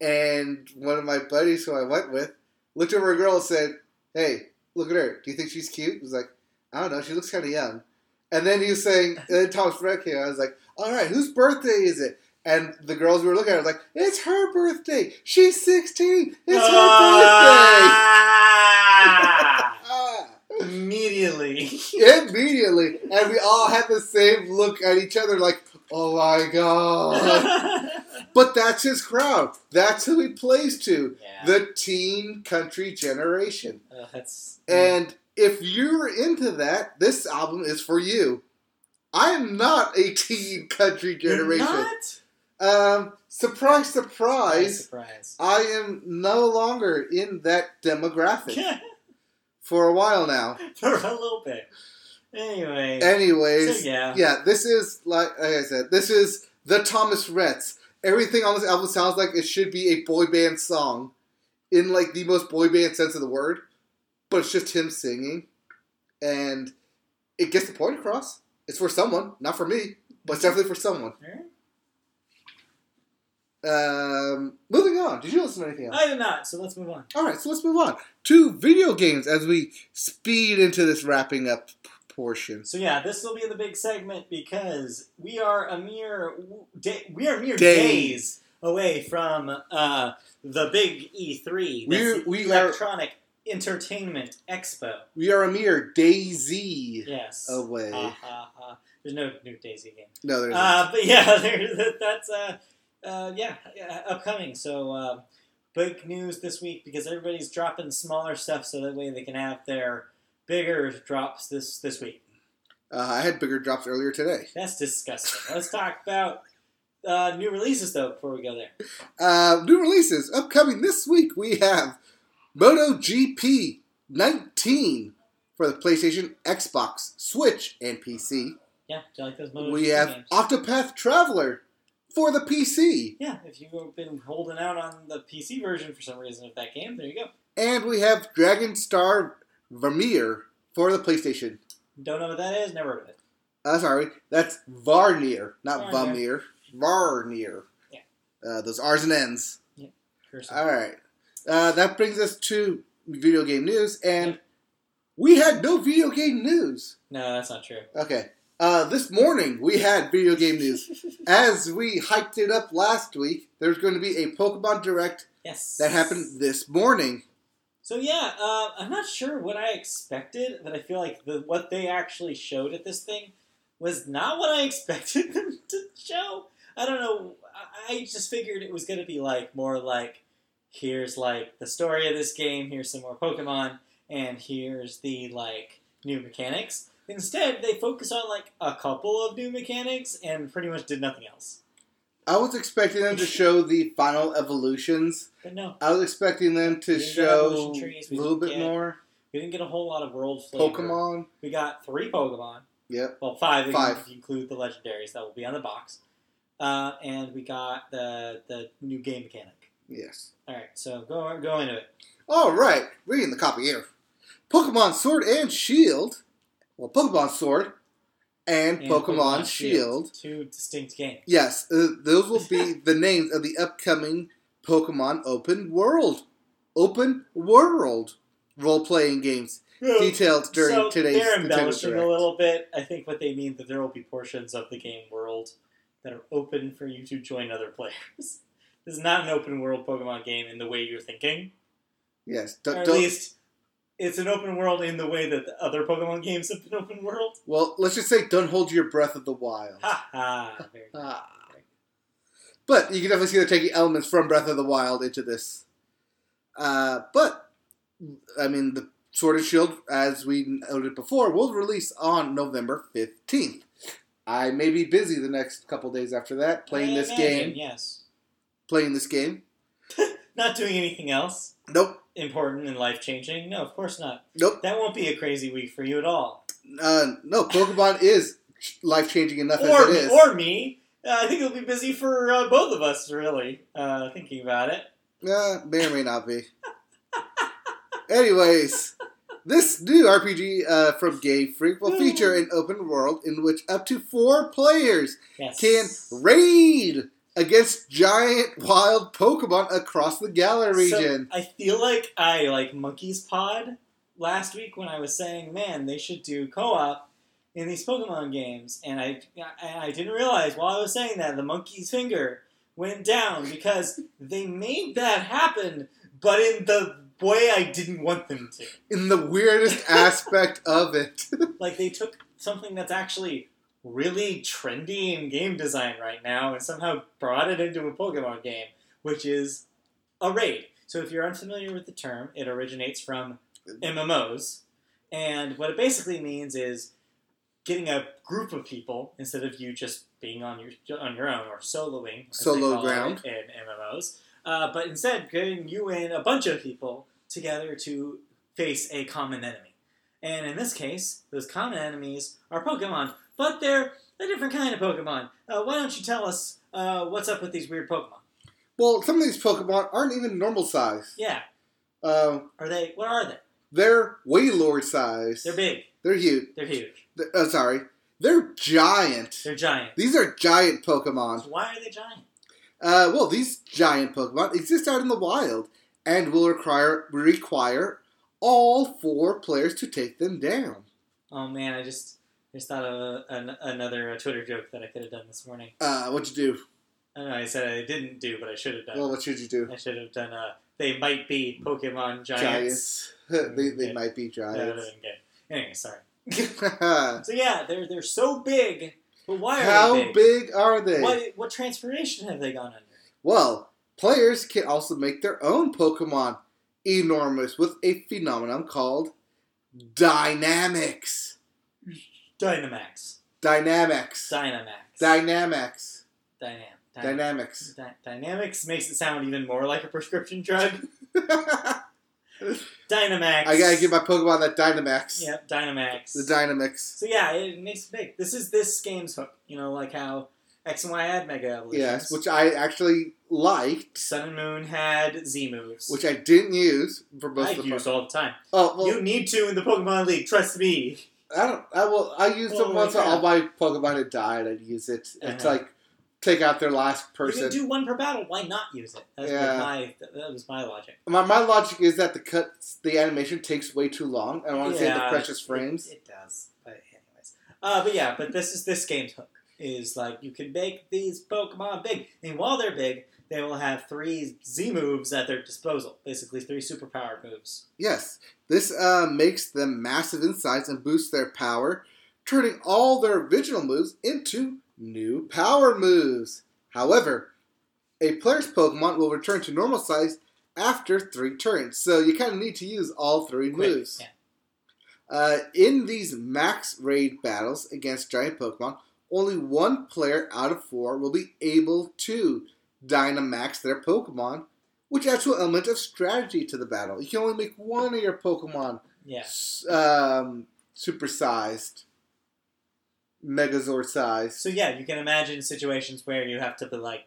and one of my buddies who I went with looked over a girl and said, "Hey, look at her. Do you think she's cute?" I was like, "I don't know. She looks kind of young." And then he was saying, and then Thomas Rhett came. I was like, "All right, whose birthday is it?" And the girls we were looking at were like, "It's her birthday. She's 16. It's her birthday." Ah! Ah. Immediately. Immediately, and we all had the same look at each other, like, "Oh my god!" but that's his crowd. That's who he plays to. yeah. The teen country generation. Uh, that's And if you're into that, this album is for you. I am not a teen country You're generation. not? Um, surprise, Surprise, surprise. surprise. I am no longer in that demographic for a while now. For a little bit. Anyway. Anyways, so yeah. yeah, this is like, like I said, this is the Thomas Rhett's. Everything on this album sounds like it should be a boy band song, in like the most boy band sense of the word, but it's just him singing, and it gets the point across. It's for someone, not for me, but it's definitely for someone. Um, moving on. Did you listen to anything else? I did not, so let's move on. All right, so let's move on to video games as we speed into this wrapping up portion. So yeah, this will be the big segment because we are a mere day, we are mere Days. days, away from uh, the big E3. That's We're- the we are- Electronic Entertainment Expo. We are a mere Daisy Yes. away. Ha, ha. There's no new Daisy game. no, there's Uh, but yeah, there, that's uh, uh, yeah, yeah, upcoming. So uh, big news this week because everybody's dropping smaller stuff so that way they can have their bigger drops this this week. Uh, I had bigger drops earlier today. That's disgusting. Let's talk about uh, new releases though before we go there. Uh, new releases upcoming this week. We have MotoGP 19 for the PlayStation, Xbox, Switch, and PC. Yeah, do you like those Moto we have games? Octopath Traveler for the PC. Yeah, if you've been holding out on the PC version for some reason of that game, there you go. And we have Dragon Star Vermeer for the PlayStation. Don't know what that is, never heard of it. Uh, sorry, that's Varnier, not Varnier. Vamir. Varnier. Yeah. Uh, those R's and N's. Cursor. All right. Uh, that brings us to video game news, and we had no video game news. No, that's not true. Okay. Uh, this morning we had video game news. As we hyped it up last week, there's going to be a Pokemon Direct yes. that happened this morning. So yeah, uh, I'm not sure what I expected, but I feel like the what they actually showed at this thing was not what I expected them to show. I don't know. I, just figured it was going to be like more like here's like the story of this game, here's some more Pokemon, and here's the like new mechanics. Instead, they focus on like a couple of new mechanics and pretty much did nothing else. I was expecting them to show the final evolutions. But no, I was expecting them to We didn't get show a little bit get more we didn't get a whole lot of world flavor. Pokemon. We got three Pokemon. Yep. Well, five, if, Five. if you include the legendaries that will be on the box. Uh, and we got the the new game mechanic. Yes. All right, so go go into it. All right. Reading the copy here. Pokemon Sword and Shield. Well, Pokemon Sword and, And Pokemon, Shield. two distinct games. Yes, uh, those will be the names of the upcoming Pokemon Open World, Open World role-playing games detailed during so today's they're embellishing Direct. a little bit. I think what they mean that there will be portions of the game world that are open for you to join other players. This is not an open world Pokemon game in the way you're thinking. Yes, don't, at don't- least it's an open world in the way that the other Pokemon games have been open world. well, let's just say don't hold your breath of the wild. Ha ha. Very. Ah. But you can definitely see they're taking elements from Breath of the Wild into this. Uh, but I mean, the Sword and Shield, as we noted before, will release on November fifteenth. I may be busy the next couple days after that playing I this imagine, game. Yes. Playing this game. Not doing anything else Nope. Important and life changing. No, of course not. Nope. That won't be a crazy week for you at all. Uh, no, Pokemon is life changing enough Or as it is. or me. Uh, I think it'll be busy for uh, both of us. Really, uh, thinking about it. Uh, may or may not be. Anyways, this new RPG uh, from Game Freak will feature an open world in which up to four players Yes. can raid against giant wild Pokemon across the Galar region. So I feel like I like Monkey's Pod last week when I was saying, man, they should do co-op in these Pokemon games, and I and I didn't realize while I was saying that the monkey's finger went down because they made that happen, but in the way I didn't want them to. in the weirdest aspect of it. Like they took something that's actually really trendy in game design right now and somehow brought it into a Pokemon game, which is a raid. So if you're unfamiliar with the term, it originates from MMOs, and what it basically means is getting a group of people instead of you just being on your on your own or soloing, Solo ground. in MMOs. Uh, but instead, getting you and a bunch of people together to face a common enemy. And in this case, those common enemies are Pokemon, but they're a different kind of Pokemon. Uh, why don't you tell us uh, what's up with these weird Pokemon? well, some of these Pokemon aren't even normal size. Yeah, Um, are they? What are they? they're Wailord size. They're big. They're huge. They're huge. They're- uh, sorry. They're giant. They're giant. These are giant Pokemon. So why are they giant? Uh, well, these giant Pokemon exist out in the wild and will require require all four players to take them down. Oh man, I just just thought of a, an, another Twitter joke that I could have done this morning. Uh, what'd you do? I know. I said I didn't do, but I should have done. Well, what should you do? I should have done. Uh, they might be Pokemon giants. Giants. they they Yeah. might be That would have giants. good. Anyway, sorry. So yeah, they're they're so big, but why are they big? big are they? What what transformation have they gone under? Well, players can also make their own Pokemon enormous with a phenomenon called dynamics. Dynamax, Dynamics. Dynamax, Dynamics. Dynam, Dynam- Dynamics. Dy- Dynamics makes it sound even more like a prescription drug. Dynamax. I gotta give my Pokemon that Dynamax. Yep, Dynamax. The Dynamax. so yeah, it makes it big. This is this game's hook. You know, like how X and Y had Mega Evolutions. Yes, which I actually liked, Sun and Moon had Z moves. which I didn't use for most I of the use all the time. Oh well, you need to in the Pokemon League. Trust me. I don't. I will. I use them once crap. all my Pokemon had died. I'd use it Uh-huh. to like take out their last person. Do one per battle. Why not use it? That's Yeah. my that was my logic. my my logic is that the cut the animation takes way too long. I want to save the Yeah, precious it- frames. It, does, but anyways. Uh, but yeah, but this is this game's hook is like you can make these Pokemon big, and while they're big, they will have three Z moves at their disposal. Basically, three superpowered moves. Yes, this uh, makes them massive in size and boosts their power, turning all their original moves into new power moves. However, a player's Pokemon will return to normal size after three turns, so you kind of need to use all three Quick, moves. yeah. Uh, in these max raid battles against giant Pokemon, only one player out of four will be able to Dynamax their Pokemon, which adds an element of strategy to the battle. You can only make one of your Pokemon Yeah. um, supersized, Megazord sized. So yeah, you can imagine situations where you have to be like,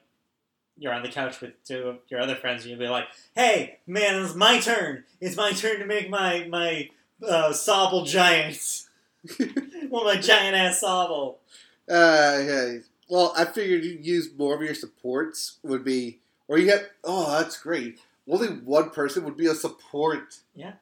you're on the couch with two of your other friends, and you'll be like, "Hey, man, it's my turn. It's my turn to make my my uh, Sobble giant. well, my giant ass Sobble." Uh, yeah. Well, I figured you'd use more of your supports would be, or you have. Oh, that's great. Only one person would be a support. Yeah.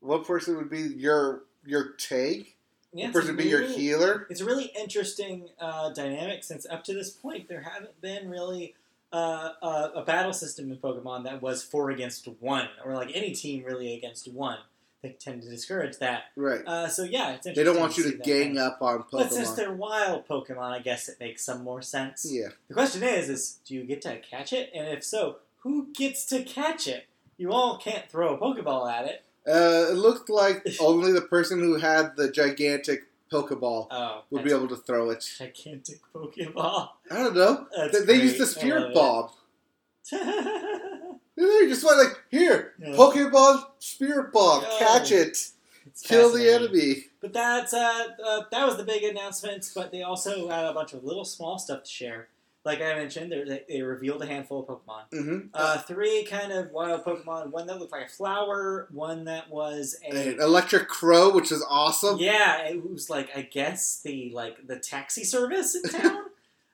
One person would be your your tank. Yeah, one person would be your healer. It's a really interesting uh, dynamic since up to this point there haven't been really uh, a, a battle system in Pokemon that was four against one, or like any team really against one. They tend to discourage that. Right. Uh, so yeah, it's interesting. They don't want you to gang up on Pokemon. But since they're wild Pokemon, I guess it makes some more sense. Yeah. The question is, is do you get to catch it? And if so, who gets to catch it? You all can't throw a Pokeball at it. Uh, it looked like only the person who had the gigantic Pokeball Oh, would be able to throw it. gigantic Pokeball. I don't know. That's They, they used the Spirit Bomb. They just went like, here, Yeah. Pokeball, Spirit Bomb, Yo. catch it, It's kill the enemy. But that's uh, uh, that was the big announcement. But they also had a bunch of little small stuff to share. Like I mentioned, they, they revealed a handful of Pokemon. hmm Uh, three kind of wild Pokemon. One that looked like a flower. One that was a An Electric Crow, which is awesome. yeah. It was like I guess the like the taxi service in town.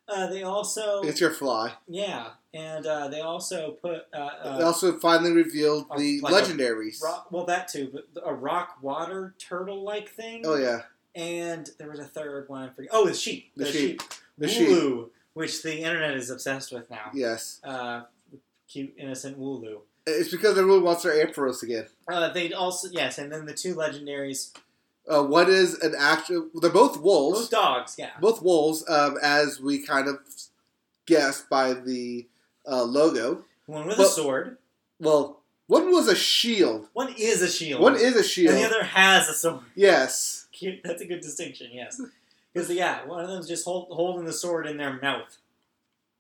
Uh, they also It's your fly. yeah, and uh, they also put uh, they uh, also finally revealed uh, the like legendaries. rock, well that too, but a rock water turtle like thing. oh yeah, And there was a third one. I forget. Oh, the sheep. The sheep. the Wooloo, sheep. which the internet is obsessed with now. Yes, Uh, cute, innocent Wooloo. it's because everyone wants their Ampharos again. Uh, they also yes, and then the two legendaries, Uh, what is an actual? They're both wolves. both dogs. Yeah, both wolves, um, as we kind of guessed by the uh, logo. one with Well- a sword. Well, one was a shield. One is a shield. One is a shield. and the other has a sword. yes. Cute. That's a good distinction. Yes, because yeah, one of them's just hold, holding the sword in their mouth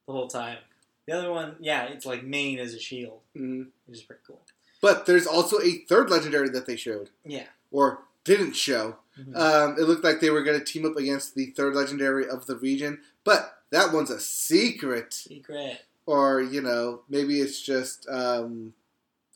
the whole time. The other one, yeah, it's like main as a shield, hmm which is pretty cool. But there's also a third legendary that they showed, Yeah. or didn't show. Mhm. Um, it looked like they were going to team up against the third legendary of the region, but that one's a secret. Secret. Or, you know, maybe it's just um,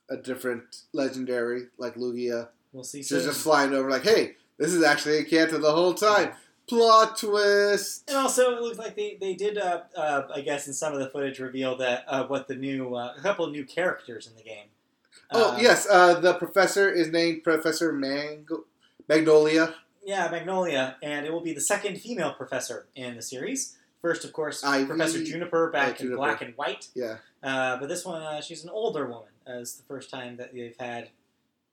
a different legendary, like Lugia. We'll see So just flying over, like, hey, this is actually a Kanto the whole time. Plot twist. And also, it looks like they, they did, uh, uh, I guess, in some of the footage, reveal that uh, what the new uh, a couple of new characters in the game. Oh Uh, yes, uh, the professor is named Professor Mango- Magnolia. yeah, Magnolia, and it will be the second female professor in the series. First, of course, Ivy- Professor Juniper back in Juniper. black and white. Yeah, Uh, but this one, uh, she's an older woman. Uh, it's the first time that they've had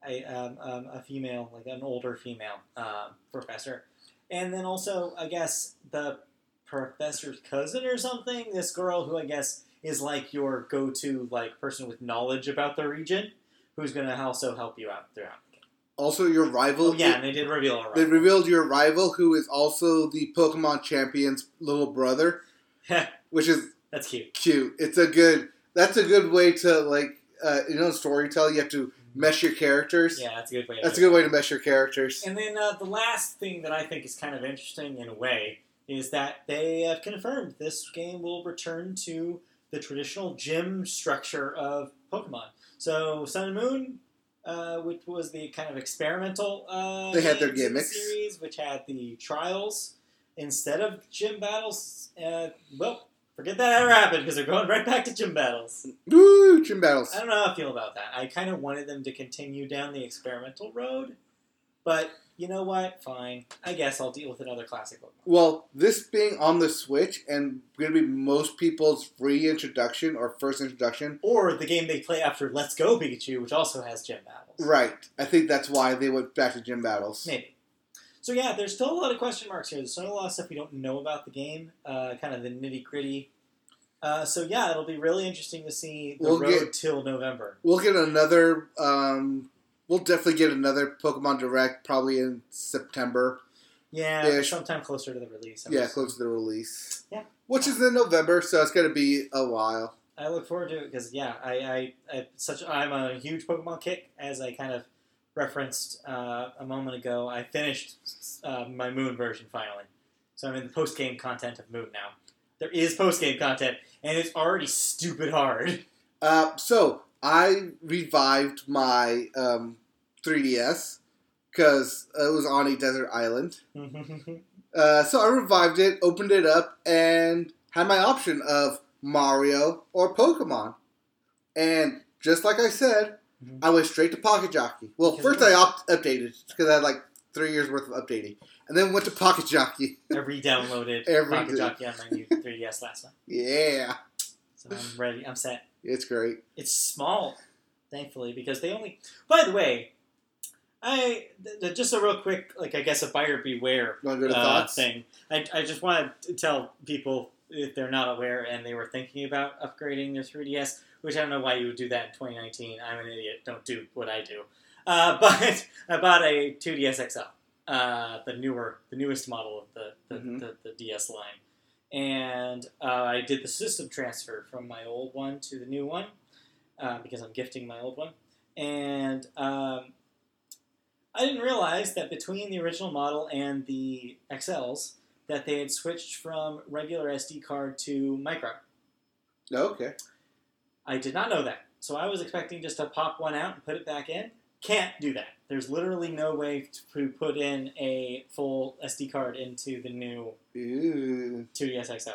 a, um, um, a female, like an older female um, professor. And then also, I guess, the professor's cousin or something. This girl who I guess is like your go-to like person with knowledge about the region, who's going to also help you out throughout. Also your rival. Oh yeah, and they did reveal a They revealed your rival, who is also the Pokemon champion's little brother, which is That's cute. cute. It's a good. That's a good way to like. Uh, you know, storytelling. You have to mesh your characters. Yeah, that's a good way. To That's a good way to mesh your characters. And then uh, the last thing that I think is kind of interesting in a way is that they have confirmed this game will return to the traditional gym structure of Pokemon. So Sun and Moon, uh, which was the kind of experimental uh, They had their gimmicks. series, which had the trials instead of gym battles. Uh, well, forget that ever happened because they're going right back to gym battles. Woo! Gym battles. I don't know how I feel about that. I kind of wanted them to continue down the experimental road, but you know what? Fine. I guess I'll deal with another classic Pokemon. Well, this being on the Switch and going to be most people's reintroduction or first introduction, Or the game they play after Let's Go Pikachu, which also has gym battles. right? I think that's why they went back to gym battles. Maybe. So yeah, there's still a lot of question marks here. There's still a lot of stuff we don't know about the game, uh, kind of the nitty gritty. Uh, so yeah, it'll be really interesting to see the We'll road get- till November. We'll get another. Um, we'll definitely get another Pokemon Direct probably in September. Yeah, Ish. sometime closer to the release. I'm Yeah, just- close to the release. Yeah. Which is in November, so it's going to be a while. I look forward to it because yeah, I, I, I such I'm a huge Pokemon kick as I kind of referenced uh, a moment ago. I finished uh, my Moon version finally, so I'm in the post game content of Moon now. There is post game content, and it's already stupid hard. Uh, so I revived my um, 3DS because it was on a desert island. Uh, so I revived it, opened it up, and had my option of Mario or Pokemon. And just like I said, Mhm. I went straight to Pocket Jockey. Well, first I opt- updated because I had like three years worth of updating, and then went to Pocket Jockey. I re-downloaded Every Pocket day. Jockey on my new 3DS last night, Yeah, so I'm ready. I'm set. It's great. It's small, thankfully, because they only. By the way, I th- th- just a real quick, like I guess a buyer beware You want to go to uh, thing. I, I just want to tell people if they're not aware and they were thinking about upgrading their 3DS, which I don't know why you would do that in 2019. I'm an idiot. Don't do what I do. Uh, but I bought a 2DS XL, uh, the newer, the newest model of the the, Mhm. the, the DS line, and uh, I did the system transfer from my old one to the new one uh, because I'm gifting my old one, and um, I didn't realize that between the original model and the XLs, that they had switched from regular SD card to micro. Okay. I did not know that. So I was expecting just to pop one out and put it back in. Can't do that. There's literally no way to put in a full SD card into the new Ooh. 2DS XL.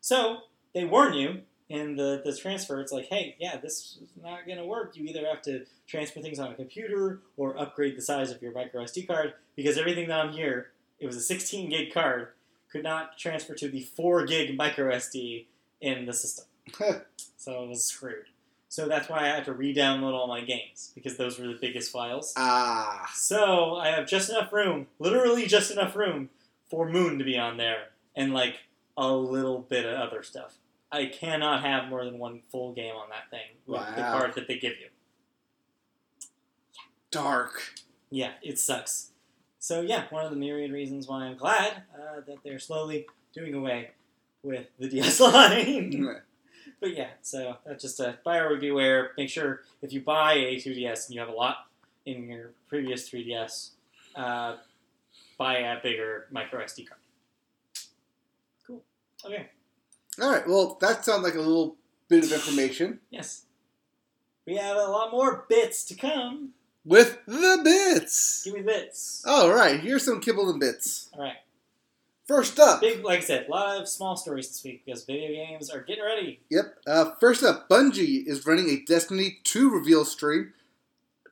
So they warn you in the, the transfer. It's like, hey, yeah, this is not going to work. You either have to transfer things on a computer or upgrade the size of your micro SD card because everything down here, it was a 16 gig card, could not transfer to the 4 gig micro SD in the system. so it was screwed. So that's why I had to re-download all my games because those were the biggest files. ah. So I have just enough room, literally just enough room, for Moon to be on there, and like a little bit of other stuff. I cannot have more than one full game on that thing with the card that they give you. Dark. Yeah, it sucks. So yeah, one of the myriad reasons why I'm glad uh, that they're slowly doing away with the DS line. But yeah, so that's just a buyer beware. Make sure if you buy a 2DS and you have a lot in your previous 3DS, uh, buy a bigger micro SD card. Cool. Okay. All right. Well, that sounds like a little bit of information Yes. We have a lot more bits to come. with the bits. Give me bits. All right. Here's some kibble and bits. All right. First up. Big, like I said, a lot of small stories this week because video games are getting ready. Yep. Uh, first up, Bungie is running a Destiny 2 reveal stream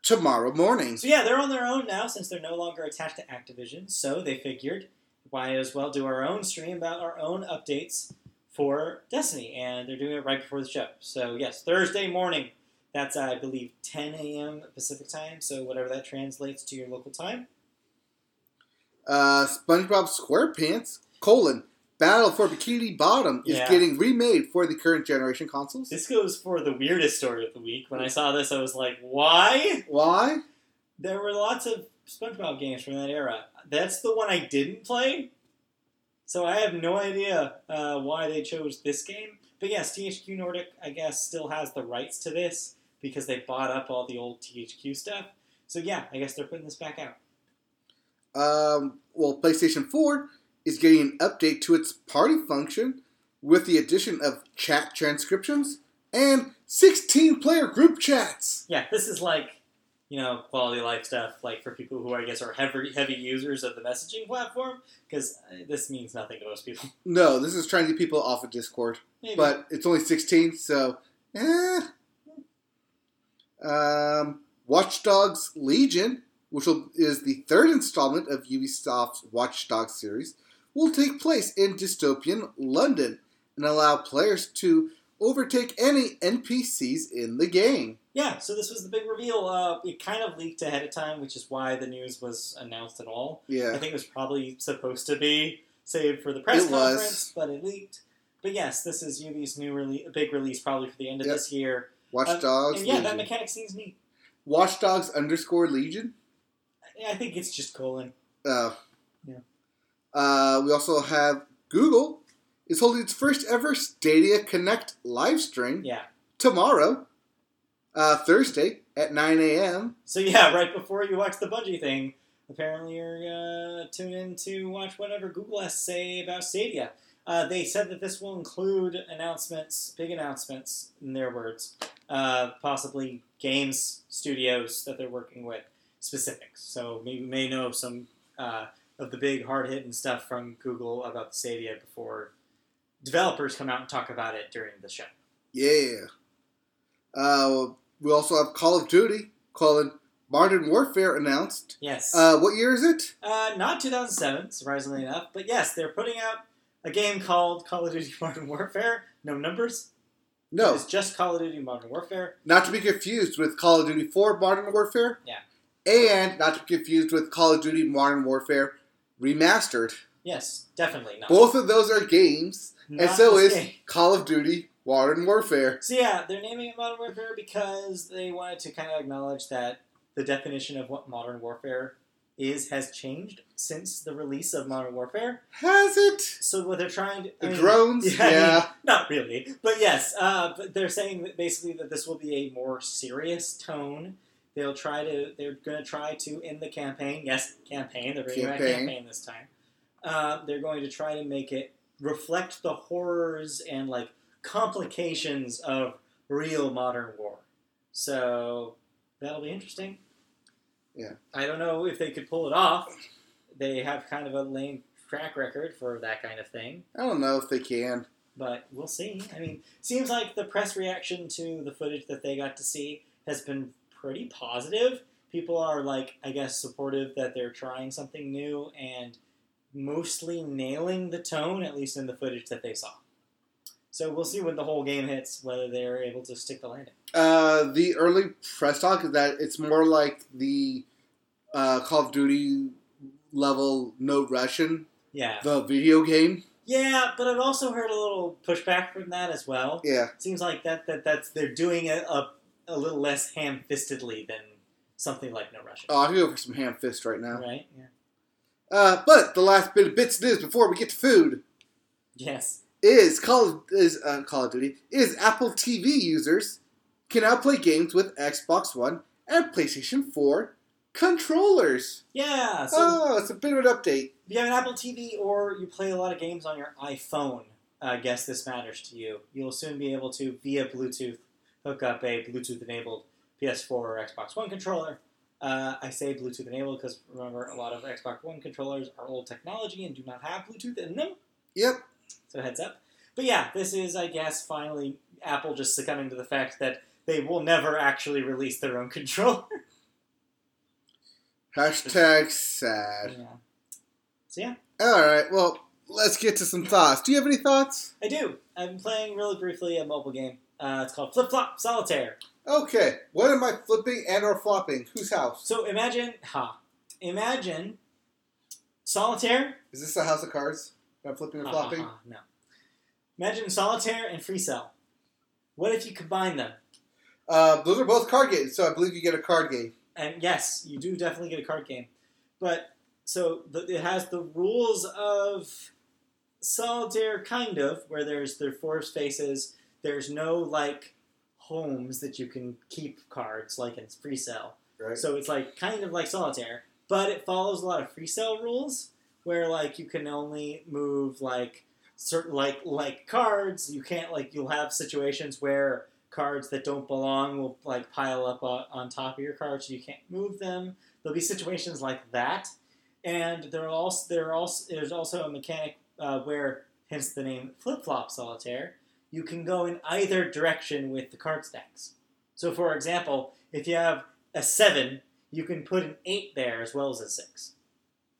tomorrow morning. So yeah, they're on their own now since they're no longer attached to Activision. So they figured, why as well do our own stream about our own updates for Destiny, and they're doing it right before the show. So yes, Thursday morning. That's I believe 10 a.m. Pacific time. So whatever that translates to your local time. Uh, SpongeBob SquarePants colon Battle for Bikini Bottom is Yeah. getting remade for the current generation consoles. This goes for the weirdest story of the week. When I saw this, I was like, why? Why? There were lots of SpongeBob games from that era. That's the one I didn't play. So I have no idea uh, why they chose this game. But yes, THQ Nordic, I guess, still has the rights to this because they bought up all the old THQ stuff. So yeah, I guess they're putting this back out. Um, well, PlayStation 4 is getting an update to its party function with the addition of chat transcriptions and 16 player group chats. Yeah, this is like you know quality of life stuff, like for people who I guess are heavy heavy users of the messaging platform, because this means nothing to most people. No, this is trying to get people off of Discord, Maybe. but it's only 16, so eh. Um, Watch Dogs Legion, which will, is the third installment of Ubisoft's Watch Dogs series, will take place in dystopian London and allow players to overtake any NPCs in the game. Yeah, so this was the big reveal. Uh, it kind of leaked ahead of time, which is why the news was announced at all. Yeah, I think it was probably supposed to be saved for the press It was. conference, but it leaked. But yes, this is Yubi's new rele- big release, probably for the end of Yep. this year. Watch Um, Dogs and yeah, that mechanic seems neat. Watch Dogs underscore Legion. I- I think it's just colon. Uh, Yeah. Uh, we also have Google is holding its first ever Stadia Connect live stream Yeah. tomorrow, uh, Thursday at 9 a.m. So yeah, right before you watch the Bungie thing, apparently you're uh, tuned in to watch whatever Google has to say about Stadia. Uh, they said that this will include announcements, big announcements, in their words, uh, possibly games studios that they're working with, specifics. So maybe we may know some uh, of the big hard hitting stuff from Google about the Stadia before developers come out and talk about it during the show. Yeah. Uh, we also have Call of Duty, calling Modern Warfare announced. Yes. Uh, what year is it? Uh, not 2007, surprisingly enough. But yes, they're putting out a game called Call of Duty Modern Warfare. No numbers. No, It's just Call of Duty Modern Warfare. not to be confused with Call of Duty 4 Modern Warfare. Yeah. And not to be confused with Call of Duty Modern Warfare Remastered. Yes, definitely not. Both of those are games, and so is game. Call of Duty Modern Warfare. So yeah, they're naming it Modern Warfare because they wanted to kind of acknowledge that the definition of what Modern Warfare is has changed since the release of Modern Warfare. Has it? So what they're trying to The I mean, drones? yeah, I mean, Not really, but yes. Uh, but they're saying that basically that this will be a more serious tone. They'll try to. They're going to try to end the campaign. Yes, campaign. They're bringing back Campaign. campaign this time. Uh, they're going to try to make it reflect the horrors and like complications of real modern war. So that'll be interesting. Yeah. I don't know if they could pull it off. They have kind of a lame track record for that kind of thing. I don't know if they can. But we'll see. I mean, seems like the press reaction to the footage that they got to see has been pretty positive. People are like, I guess, supportive that they're trying something new and mostly nailing the tone, at least in the footage that they saw. So we'll see when the whole game hits whether they're able to stick the landing. Uh, the early press talk is that it's more like the uh, Call of Duty level No Russian, Yeah. the video game. Yeah, but I've also heard a little pushback from that as well. Yeah. Seems like that, that that's they're doing it a, a little less ham-fistedly than something like No Russian. Oh, I can go for some ham fist right now. Right? Yeah. Uh, but the last bit of bits news before we get to food Yes. is Call of, is uh, Call of Duty is Apple TV users can now play games with Xbox One and PlayStation 4 controllers. Yeah. So oh, it's a bit of an update. if you have an Apple TV or you play a lot of games on your iPhone, I guess this matters to you. You'll soon be able to, via Bluetooth, hook up a Bluetooth-enabled PS4 or Xbox One controller. Uh, I say Bluetooth-enabled because remember, a lot of Xbox One controllers are old technology and do not have Bluetooth in them. Yep. So heads up. But yeah, this is, I guess, finally Apple just succumbing to the fact that they will never actually release their own controller. Hashtag sad. yeah. So yeah. All right. Well, let's get to some thoughts. Do you have any thoughts? I do. I've been playing really briefly a mobile game. Uh, it's called Flip Flop Solitaire. Okay. What am I flipping and or flopping? Whose house? So imagine, ha, imagine Solitaire. Is this a house of cards? Am I flipping and Ha, ha, flopping? ha, no. Imagine Solitaire and Free Cell. What if you combine them? Uh, those are both card games, so I believe you get a card game. And yes, you do definitely get a card game. But so the, it has the rules of solitaire, kind of, where there's there four spaces. There's no like homes that you can keep cards, like in free cell. Right. So it's like kind of like solitaire, but it follows a lot of free cell rules where like you can only move like certain like like cards. You can't like you'll have situations where cards that don't belong will like pile up uh, on top of your cards, so you can't move them. There'll be situations like that, and there are also there are also there's also a mechanic uh, where hence the name flip flop solitaire. You can go in either direction with the card stacks. So, for example, if you have a seven, you can put an eight there as well as a six.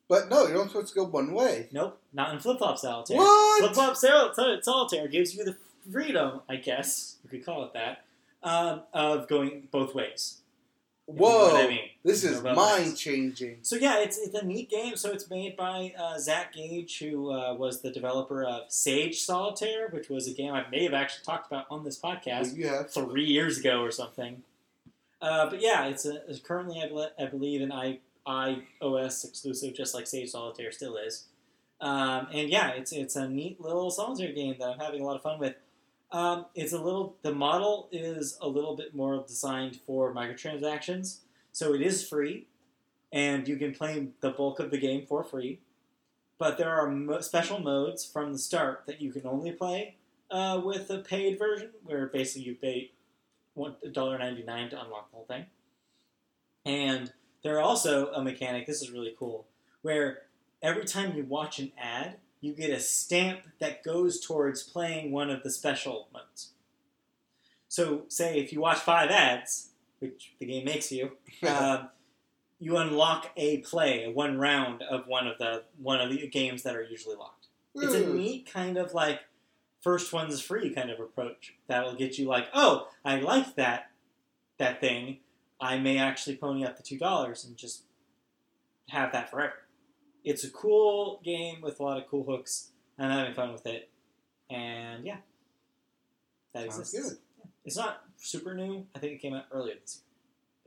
But no, you're only supposed to go one way. Nope, not in flip flop solitaire. What? Flip flop sol- solitaire gives you the freedom, I guess you could call it that, um, of going both ways. If you know Whoa! I mean. This is mind changing. So yeah, it's, it's a neat game. So it's made by uh, Zach Gage, who uh, was the developer of Sage Solitaire, which was a game I may have actually talked about on this podcast have three years ago or something. Uh, but yeah, it's, a, it's currently I, bel- I believe an I, iOS exclusive, just like Sage Solitaire still is. Um, and yeah, it's it's a neat little solitaire game that I'm having a lot of fun with. Um, it's a little the model is a little bit more designed for microtransactions, so it is free, and you can play the bulk of the game for free. But there are mo- special modes from the start that you can only play uh, with a paid version, where basically you pay one dollar ninety nine to unlock the whole thing. And there are also a mechanic. This is really cool, where every time you watch an ad, you get a stamp that goes towards playing one of the special modes. So, say if you watch five ads, which the game makes you, um, you unlock a play, one round of one of the one of the games that are usually locked. It's a neat kind of like first one's free kind of approach that'll get you like, oh, I like that that thing. I may actually pony up the two dollars and just have that forever. It's a cool game with a lot of cool hooks. I'm having fun with it, and yeah, that Sounds exists. good. Yeah. It's not super new. I think it came out earlier this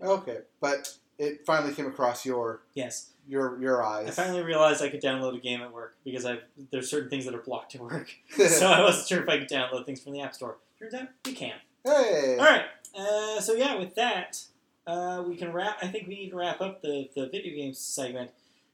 year. Okay, but it finally came across your. Yes, your your eyes. I finally realized I could download a game at work because I there's certain things that are blocked at work, so I wasn't sure if I could download things from the App Store. Turns out you can. hey. All right. Uh, so yeah, with that, uh, we can wrap. I think we need to wrap up the the video games segment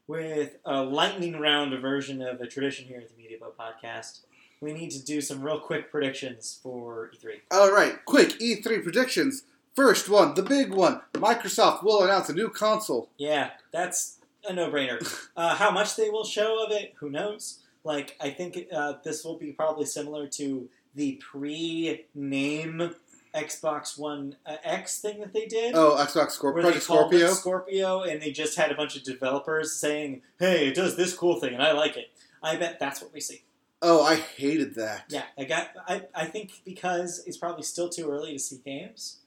with a lightning round version of a tradition here at the Media Boat Podcast. We need to do some real quick predictions for E E3. All right, quick E3 predictions. First one, the big one. Microsoft will announce a new console. Yeah, that's a no-brainer. Uh, how much they will show of it, who knows? Like, I think uh, this will be probably similar to the pre-name Xbox One uh, X thing that they did. Oh, Xbox Scorp- where they Project called Scorpio. it Scorpio, and they just had a bunch of developers saying, "Hey, it does this cool thing, and I like it." I bet that's what we see. Oh, I hated that. Yeah, I got. I, I think because it's probably still too early to see games,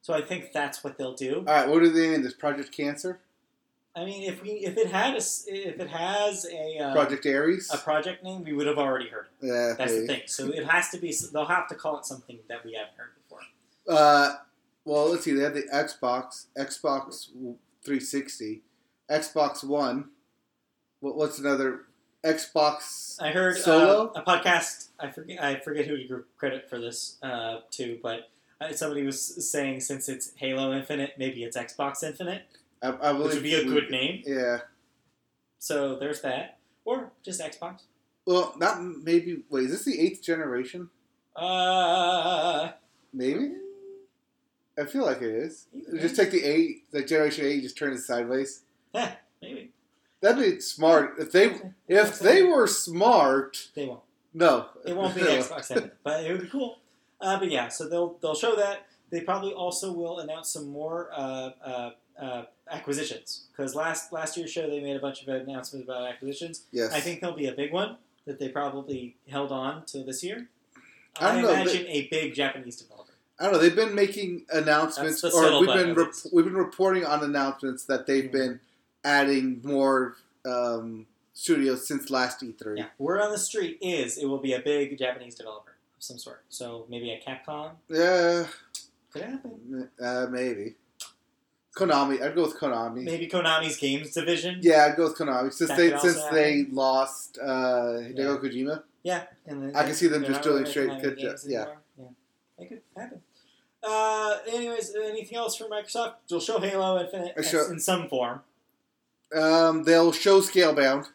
so I think that's what they'll do. All right, what do they name this? Project Cancer? I mean, if we if it had a if it has a uh, Project Ares? a project name, we would have already heard. It. yeah, That's the thing. So it has to be. They'll have to call it something that we haven't heard before. Uh, well, let's see. They have the Xbox, Xbox 360, Xbox One. What, what's another? Xbox. I heard Solo? uh, a podcast. I forget. I forget who to give credit for this uh, to, but uh, somebody was saying since it's Halo Infinite, maybe it's Xbox Infinite, I, I which would be a good name. Yeah. So there's that, or just Xbox. Well, not maybe. Wait, is this the eighth generation? Uh, Maybe. I feel like it is. Just take the eight, the generation eight, just turn it sideways. yeah, maybe That'd be smart. If they if they were smart, they won't. no, It won't be Xbox Infinite, but it would be cool. Uh, but yeah, so they'll they'll show that. They probably also will announce some more uh, uh, uh, acquisitions because last last year's show they made a bunch of announcements about acquisitions. Yes, I think there'll be a big one that they probably held on to this year. I I, know, imagine a big Japanese developer. I don't know. They've been making announcements, That's the or we've been at rep- we've been reporting on announcements that they've been adding more um, studios since last E E3. Yeah, word on the street is it will be a big Japanese developer of some sort. So maybe a Capcom Yeah, could happen. uh, maybe. Konami. I'd go with Konami. Maybe Konami's games division. Yeah, I'd go with Konami since That they since they lost uh, Hideo Kojima. Yeah, and then I can see them just doing really straight making good games jo- yeah. anymore. yeah, it could happen. Uh, anyways, anything else from Microsoft? They'll show Halo Infinite show- in some form. Um, they'll show Scalebound.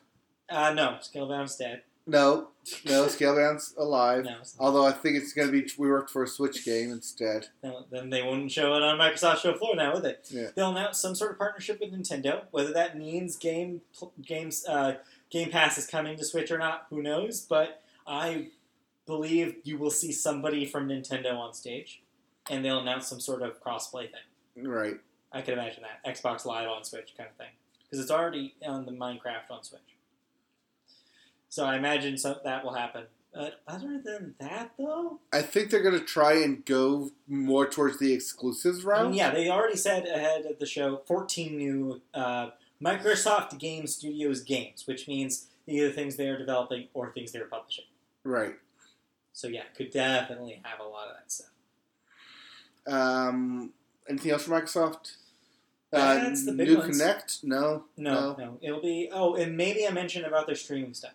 Uh, no, Scalebound's dead. No, no, Scalebound's alive. No, it's not. Although I think it's going to be we worked for a Switch game instead. No, then they wouldn't show it on Microsoft show floor now, would they? Yeah. They'll announce some sort of partnership with Nintendo. Whether that means game games uh, Game Pass is coming to Switch or not, who knows? But I believe you will see somebody from Nintendo on stage, and they'll announce some sort of crossplay thing. Right. I could imagine that Xbox Live on Switch kind of thing because it's already on the Minecraft on Switch. So I imagine some, that will happen. But other than that, though, I think they're going to try and go more towards the exclusives I mean, yeah, they already said ahead of the show 14 new uh, Microsoft Game Studios games, which means either things they are developing or things they're publishing. Right. So yeah, could definitely have a lot of that stuff. Um, anything else from Microsoft? That's the big new ones. Kinect? No. No, no, it'll be. Oh, and maybe I mentioned about their streaming stuff.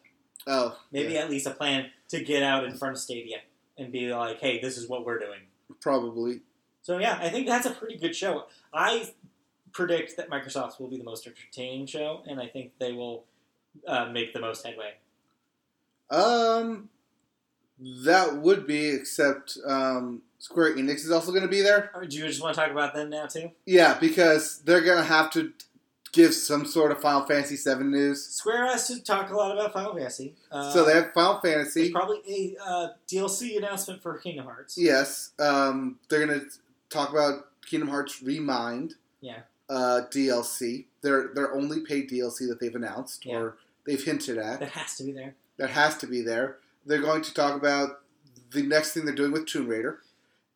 Oh. Maybe yeah, at least a plan to get out in front of Stadia and be like, "Hey, this is what we're doing." probably. So yeah, I think that's a pretty good show. I predict that Microsoft will be the most entertaining show, and I think they will uh, make the most headway. Um, that would be, except um, Square Enix is also going to be there. Do you just want to talk about them now too? Yeah, because they're going to have to give some sort of Final Fantasy VII news. Square has to talk a lot about Final Fantasy. Uh, so they have Final Fantasy. probably a uh, DLC announcement for Kingdom Hearts. Yes. Um, they're going to talk about Kingdom Hearts Remind. Yeah. Uh, DLC. Their their only paid DLC that they've announced Yeah. or they've hinted at. That has to be there. that has to be there. They're going to talk about the next thing they're doing with Tomb Raider,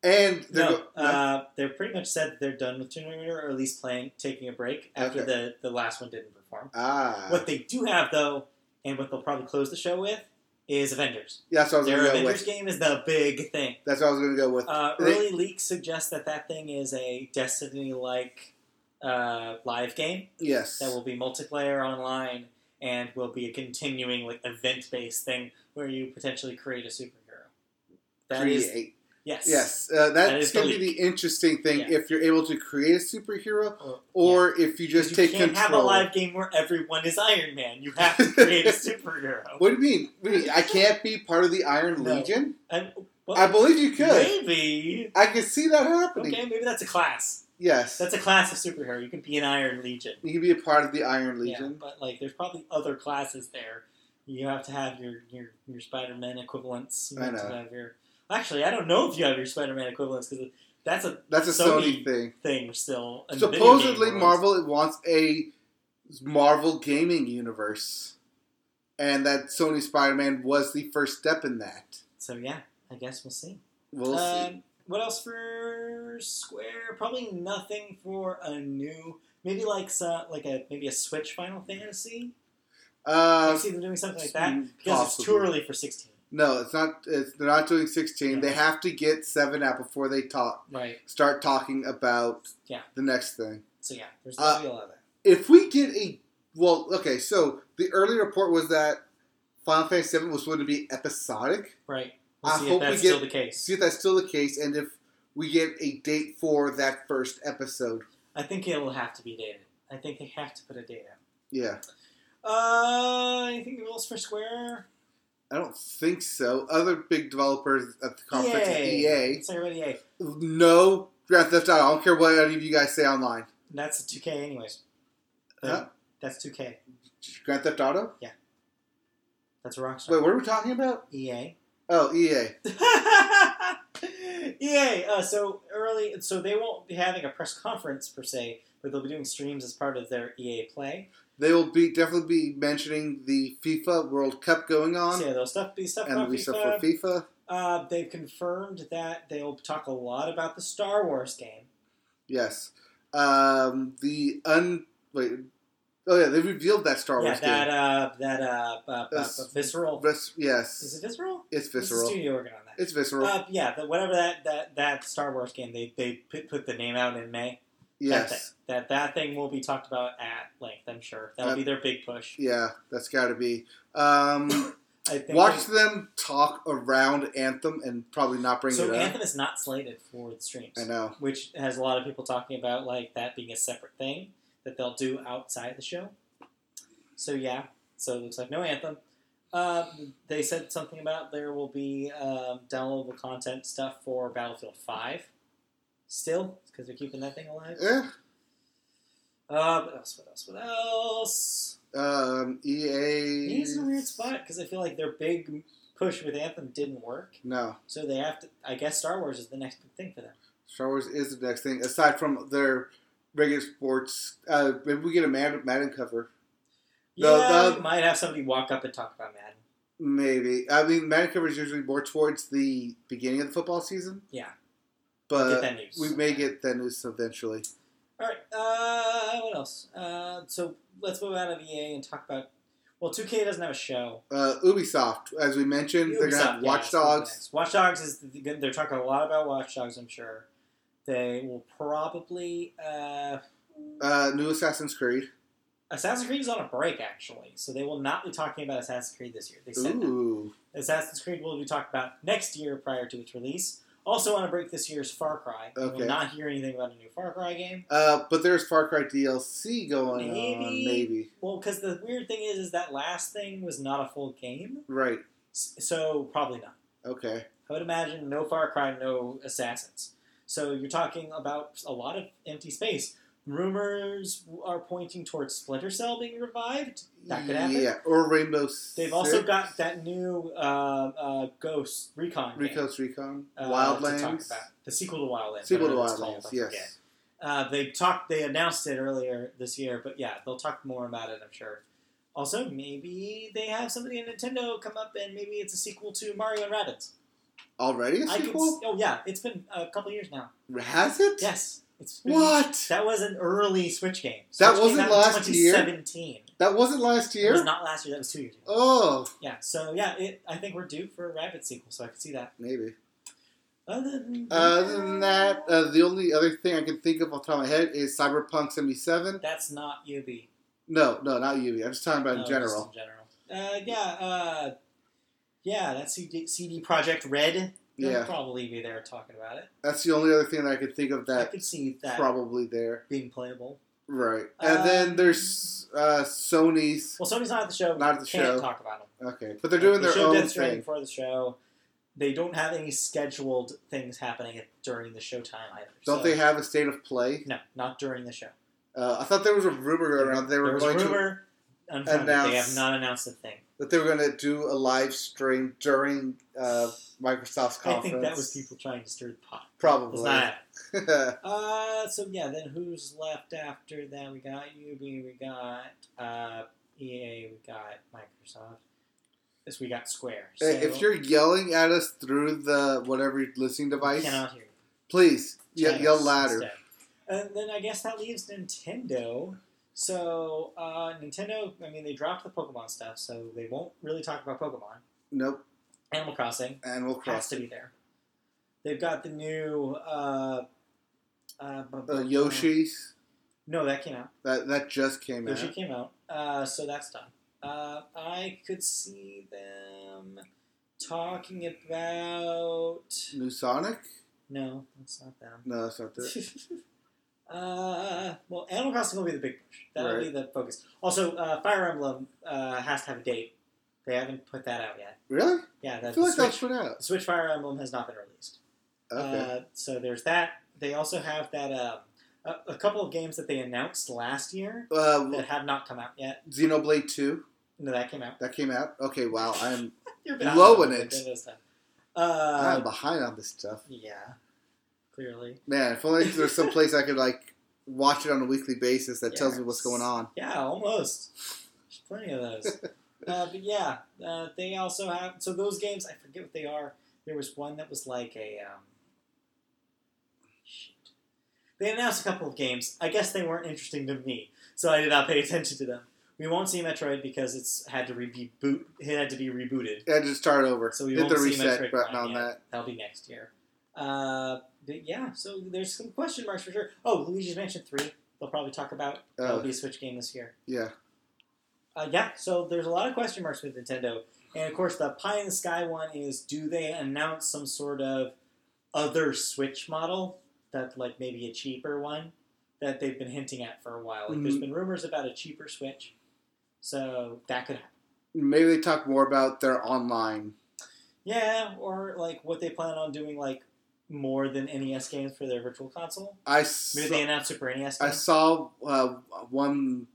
and they're No, go- uh, they've pretty much said that they're done with Tomb Raider, or at least playing, taking a break after Okay. the, the last one didn't perform. ah, What they do have, though, and what they'll probably close the show with, is Avengers. yeah, that's what I was Their going to go Avengers game is the big thing. That's what I was going to go with. Uh, They- early leaks suggest that that thing is a Destiny-like uh, live game yes, that will be multiplayer online and will be a continuing like event-based thing where you potentially create a superhero. That is create. yes, yes, uh, That that's is going to be the interesting thing Yeah. if you're able to create a superhero, Or, or if you just you take can't control. have a live game where everyone is Iron Man. You have to create a superhero. What do you mean? What do you mean? I can't be part of the Iron No. Legion? And, well, I believe you could. Maybe. I can see that happening. Okay, maybe that's a class. Yes, That's a class of superhero. You can be an Iron Legion. you can be a part of the Iron Yeah, Legion. but like, there's probably other classes there. You have to have your your, your Spider-Man equivalents. You I know. to have your. Actually, I don't know if you have your Spider-Man equivalents because that's a That's a Sony Sony thing. thing still. Supposedly. Marvel wants a Marvel gaming universe, and that Sony Spider-Man was the first step in that. So yeah, I guess we'll see. We'll see. Um, what else for Square? Probably nothing for a new. Maybe like so, like a maybe a Switch Final Fantasy. Uh, see them doing something like that because it's too early for sixteen. no, it's not. It's, they're not doing sixteen. Yeah. They have to get seven out before they talk. Right. Start talking about Yeah. the next thing. So yeah, there's Uh, gonna be a lot of that. If we get a well, okay. So the early report was that Final Fantasy VII was going to be episodic. Right. We'll I see hope if we get- still the case. See if that's still the case, and if we get a date for that first episode. I think it'll have to be dated. I think they have to put a date out. Yeah. Uh, anything else for Square? I don't think so. Other big developers at the conference EA. About EA. No Grand Theft Auto. I don't care what any of you guys say online. That's 2K, anyways. Huh? That's 2K. Grand Theft Auto? Yeah. That's a Rockstar. Wait, what are we talking about? EA. Oh, EA. EA. Uh, so early, so they won't be having a press conference per se, but they'll be doing streams as part of their EA Play. They will be definitely be mentioning the FIFA World Cup going on, So yeah, they'll stuff be stuff and about there'll stuff FIFA. for FIFA. Uh, they've confirmed that they'll talk a lot about the Star Wars game. Yes. Um, the un wait. Oh yeah, they revealed that Star yeah, Wars that game. uh, that uh, uh, uh, That's- visceral. Vis- yes, Is it visceral? it's What's the visceral. studio working on that? It's visceral. Uh, yeah, the, whatever that, that that Star Wars game they they put, put the name out in May. That thing. yes. That that thing will be talked about at length. I'm sure that'll Uh, be their big push. Yeah, that's got to be. Um, I think Watch they- them talk around Anthem and probably not bring so it up. So Anthem is not slated for the streams, I know. which has a lot of people talking about like that being a separate thing that they'll do outside the show. So yeah, so it looks like no Anthem. Um, they said something about there will be um, downloadable content stuff for Battlefield Five. Still, because they're keeping that thing alive. Eh, Uh, what else? What else? What else? um, EA. He's in a weird spot because I feel like their big push with Anthem didn't work, No. so they have to. I guess Star Wars is the next big thing for them. Star Wars is the next thing. Aside from their regular sports, uh, maybe we get a Madden, Madden cover. Yeah, The- the- we might have somebody walk up and talk about Madden. Maybe. I mean, Madden cover is usually more towards the beginning of the football season. Yeah. But Get that news. we may get that news eventually. All right. Uh, what else? Uh, so let's move out of EA and talk about. Well, 2K doesn't have a show. Uh, Ubisoft, as we mentioned, they're going to have Ubisoft, yeah, Watch gonna Dogs. Watch Dogs is the, they're talking a lot about Watch Dogs. I'm sure they will probably. Uh, Uh, new Assassin's Creed. Assassin's Creed is on a break actually, so they will not be talking about Assassin's Creed this year. They said that. Assassin's Creed will be talked about next year prior to its release. Also on a break this year is Far Cry. Okay. not hear anything about a new Far Cry game. Uh, but there's Far Cry DLC going on, Maybe. maybe. Well, because the weird thing is, is that last thing was not a full game, Right. So probably not. Okay. I would imagine no Far Cry, no Assassins. So you're talking about a lot of empty space. Rumors are pointing towards Splinter Cell being revived. That could happen. Yeah, or Rainbow Six. They've also got that new uh, uh, Ghost Recon Rico's Recon, uh, Wildlands. talk about. The sequel to Wildlands. Sequel to it's called, Wildlands, yes. Uh, they talked. They announced it earlier this year, but yeah, they'll talk more about it. I'm sure. Also, maybe they have somebody in Nintendo come up, and maybe it's a sequel to Mario and Rabbids. Already a sequel? s- Oh yeah, it's been a couple years now. Has it? Yes, it's been, What? That was an early Switch game. That Switch came wasn't last year? 2017. That wasn't last It was year? not last year. That was two years ago. Oh, Yeah. So yeah, it. I think we're due for a Rabbit sequel, so I could see that. maybe. Other than Other than that, uh, the only other thing I can think of off the top of my head is Cyberpunk 77. that's not UB. No, no, not you. I'm just talking about No, in general. in general. Uh, yeah. Uh, yeah. That's CD, CD Projekt Red. They'll Yeah. probably be there talking about it. That's the only other thing that I could think of that I could see that probably there. being playable. Right. And Um, then there's uh, Sony's. Well, Sony's not at the show. Not at the Can't show. talk about them. Okay, but they're doing they their own thing. before the show. They don't have any scheduled things happening at, during the showtime either. Don't so- they have a state of play? No, not during the show. Uh, I thought there was a rumor going around they there was going a to rumor. Unfounded. They have not announced a thing. That they were going to do a live stream during uh, Microsoft's conference. I think that was people trying to stir the pot. Probably. Uh, so yeah, then who's left after that? We got UB, we got uh, EA, we got Microsoft. This we got Square. So Hey, if you're yelling at us through the whatever listening device, cannot hear you. please ye- yell louder. instead. And then I guess that leaves Nintendo. So uh, Nintendo, I mean, they dropped the Pokemon stuff, so they won't really talk about Pokemon. Nope. Animal Crossing Animal Crossing has to be there. They've got the new uh, uh, Uh, Yoshi's. No, that came out. That that just came Yoshi out. Yoshi came out, uh, so that's done. Uh, I could see them talking about. New Sonic? No, that's not them. No, that's not it. Uh, well, Animal Crossing will be the big push. That'll Right. be the focus. Also, uh, Fire Emblem uh, has to have a date. They haven't put that out yet. Really? Yeah, I feel like Switch, put out. Switch Fire Emblem has not been released. Okay. Uh, so there's that. They also have that uh, a, a couple of games that they announced last year that have not come out yet. Xenoblade 2. No, that came out. That came out. Okay, wow. I'm Low it. on. Uh, I'm behind on this stuff. yeah, clearly. Man, if only there's some place I could like watch it on a weekly basis that tells me what's going on. Yeah, almost. There's plenty of those. uh, but yeah, uh, they also have. So those games, I forget what they are. There was one that was like a. Um, shit. They announced a couple of games. I guess they weren't interesting to me, so I did not pay attention to them. We won't see Metroid because it's had to re- reboot. It had to be rebooted. Yeah, to start over. So we Hit won't the see reset Metroid button on yet. that. That'll be next year. Uh, but yeah, so there's some question marks for sure. Oh, Luigi's Mansion 3, they'll probably talk about. That'll Oh. be a Switch game this year. Yeah. Uh, yeah, so there's a lot of question marks with Nintendo. And of course, the pie in the sky one is: do they announce some sort of other Switch model that, like, maybe a cheaper one that they've been hinting at for a while? Like, there's Mhm. been rumors about a cheaper Switch, so that could happen. Maybe they talk more about their online. Yeah, or like what they plan on doing, like more than NES games for their Virtual Console. I Maybe saw, they announce Super NES. I saw uh, one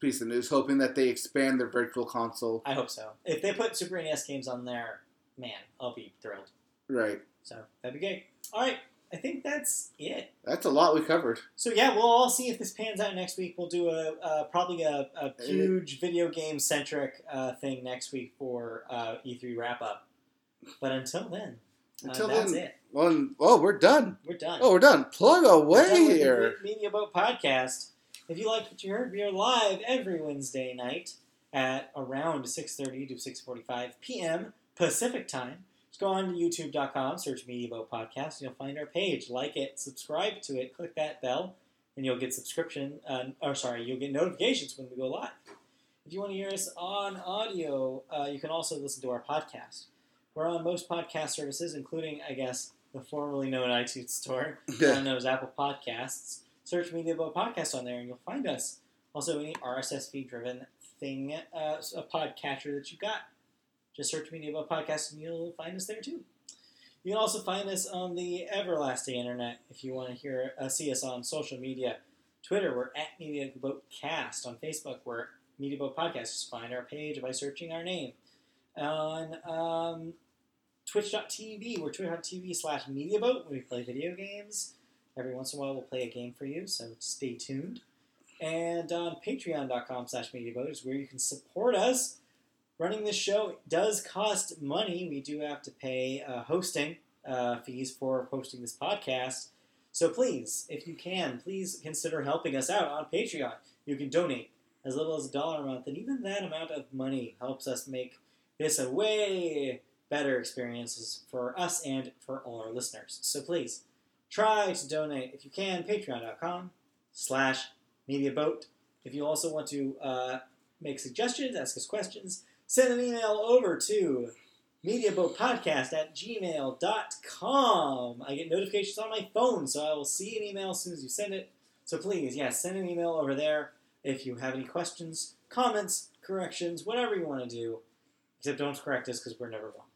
piece of news hoping that they expand their virtual console. I hope so. If they put Super NES games on there, man, I'll be thrilled. Right. So that'd be great. All right, I think that's it. That's a lot we covered. So yeah, we'll all see if this pans out next week. We'll do a uh, probably a, a huge video game centric uh, thing next week for uh, E3 wrap up. But until then, uh, Until that's then, it. Well, oh, we're done. We're done. Oh, we're done. Plug We're away with here. Media Boat Podcast. If you liked what you heard, we are live every Wednesday night at around 6.30 to 6.45 p.m. Pacific Time. Just go on to youtube.com, search Media Boat Podcast, and you'll find our page. Like it, subscribe to it, click that bell, and you'll get subscription, uh, or sorry, you'll get notifications when we go live. If you want to hear us on audio, uh, you can also listen to our podcast. We're on most podcast services, including, I guess, the formerly known iTunes Store on those Apple Podcasts. Search Media Boat Podcast on there, and you'll find us. Also, any RSS feed driven thing, uh, a podcatcher that you got. Just search Media Boat Podcast, and you'll find us there too. You can also find us on the everlasting internet if you want to hear uh, see us on social media. Twitter, we're at Media Boat Cast. On Facebook, we're Media Boat Podcast. Just find our page by searching our name. On um, Twitch.tv, we're twitch.tv slash MediaBoat. Where we play video games. Every once in a while, we'll play a game for you, so stay tuned. And on patreon.com slash MediaBoat is where you can support us. Running this show does cost money. We do have to pay uh, hosting uh, fees for hosting this podcast. So please, if you can, please consider helping us out on Patreon. You can donate as little as a dollar a month, and even that amount of money helps us make this a way better experiences for us and for all our listeners. So please, try to donate if you can. Patreon.com slash MediaBoat. If you also want to uh, make suggestions, ask us questions, send an email over to MediaBoatPodcast at gmail.com. I get notifications on my phone, so I will see an email as soon as you send it. So please, yes, send an email over there if you have any questions, comments, corrections, whatever you want to do. Except don't correct us because we're never wrong.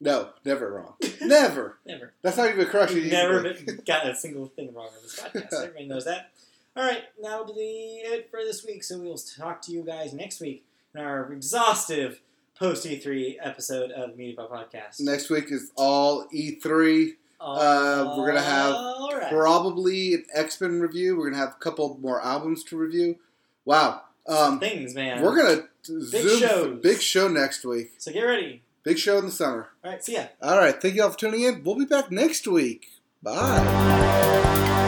No, never wrong. never. Never. That's not even a crush. We've never been, got a single thing wrong on this podcast. Everybody knows that. All right, that'll be it for this week. So we will talk to you guys next week in our exhaustive post E3 episode of the Media Podcast. Next week is all E3. Uh, we're gonna have right. Probably an X Men review. We're gonna have a couple more albums to review. Wow. Um, things, man. we're gonna zoom shows. big show next week. So get ready. Big show in the summer. All right, see ya. All right. Thank you all for tuning in. We'll be back next week. Bye.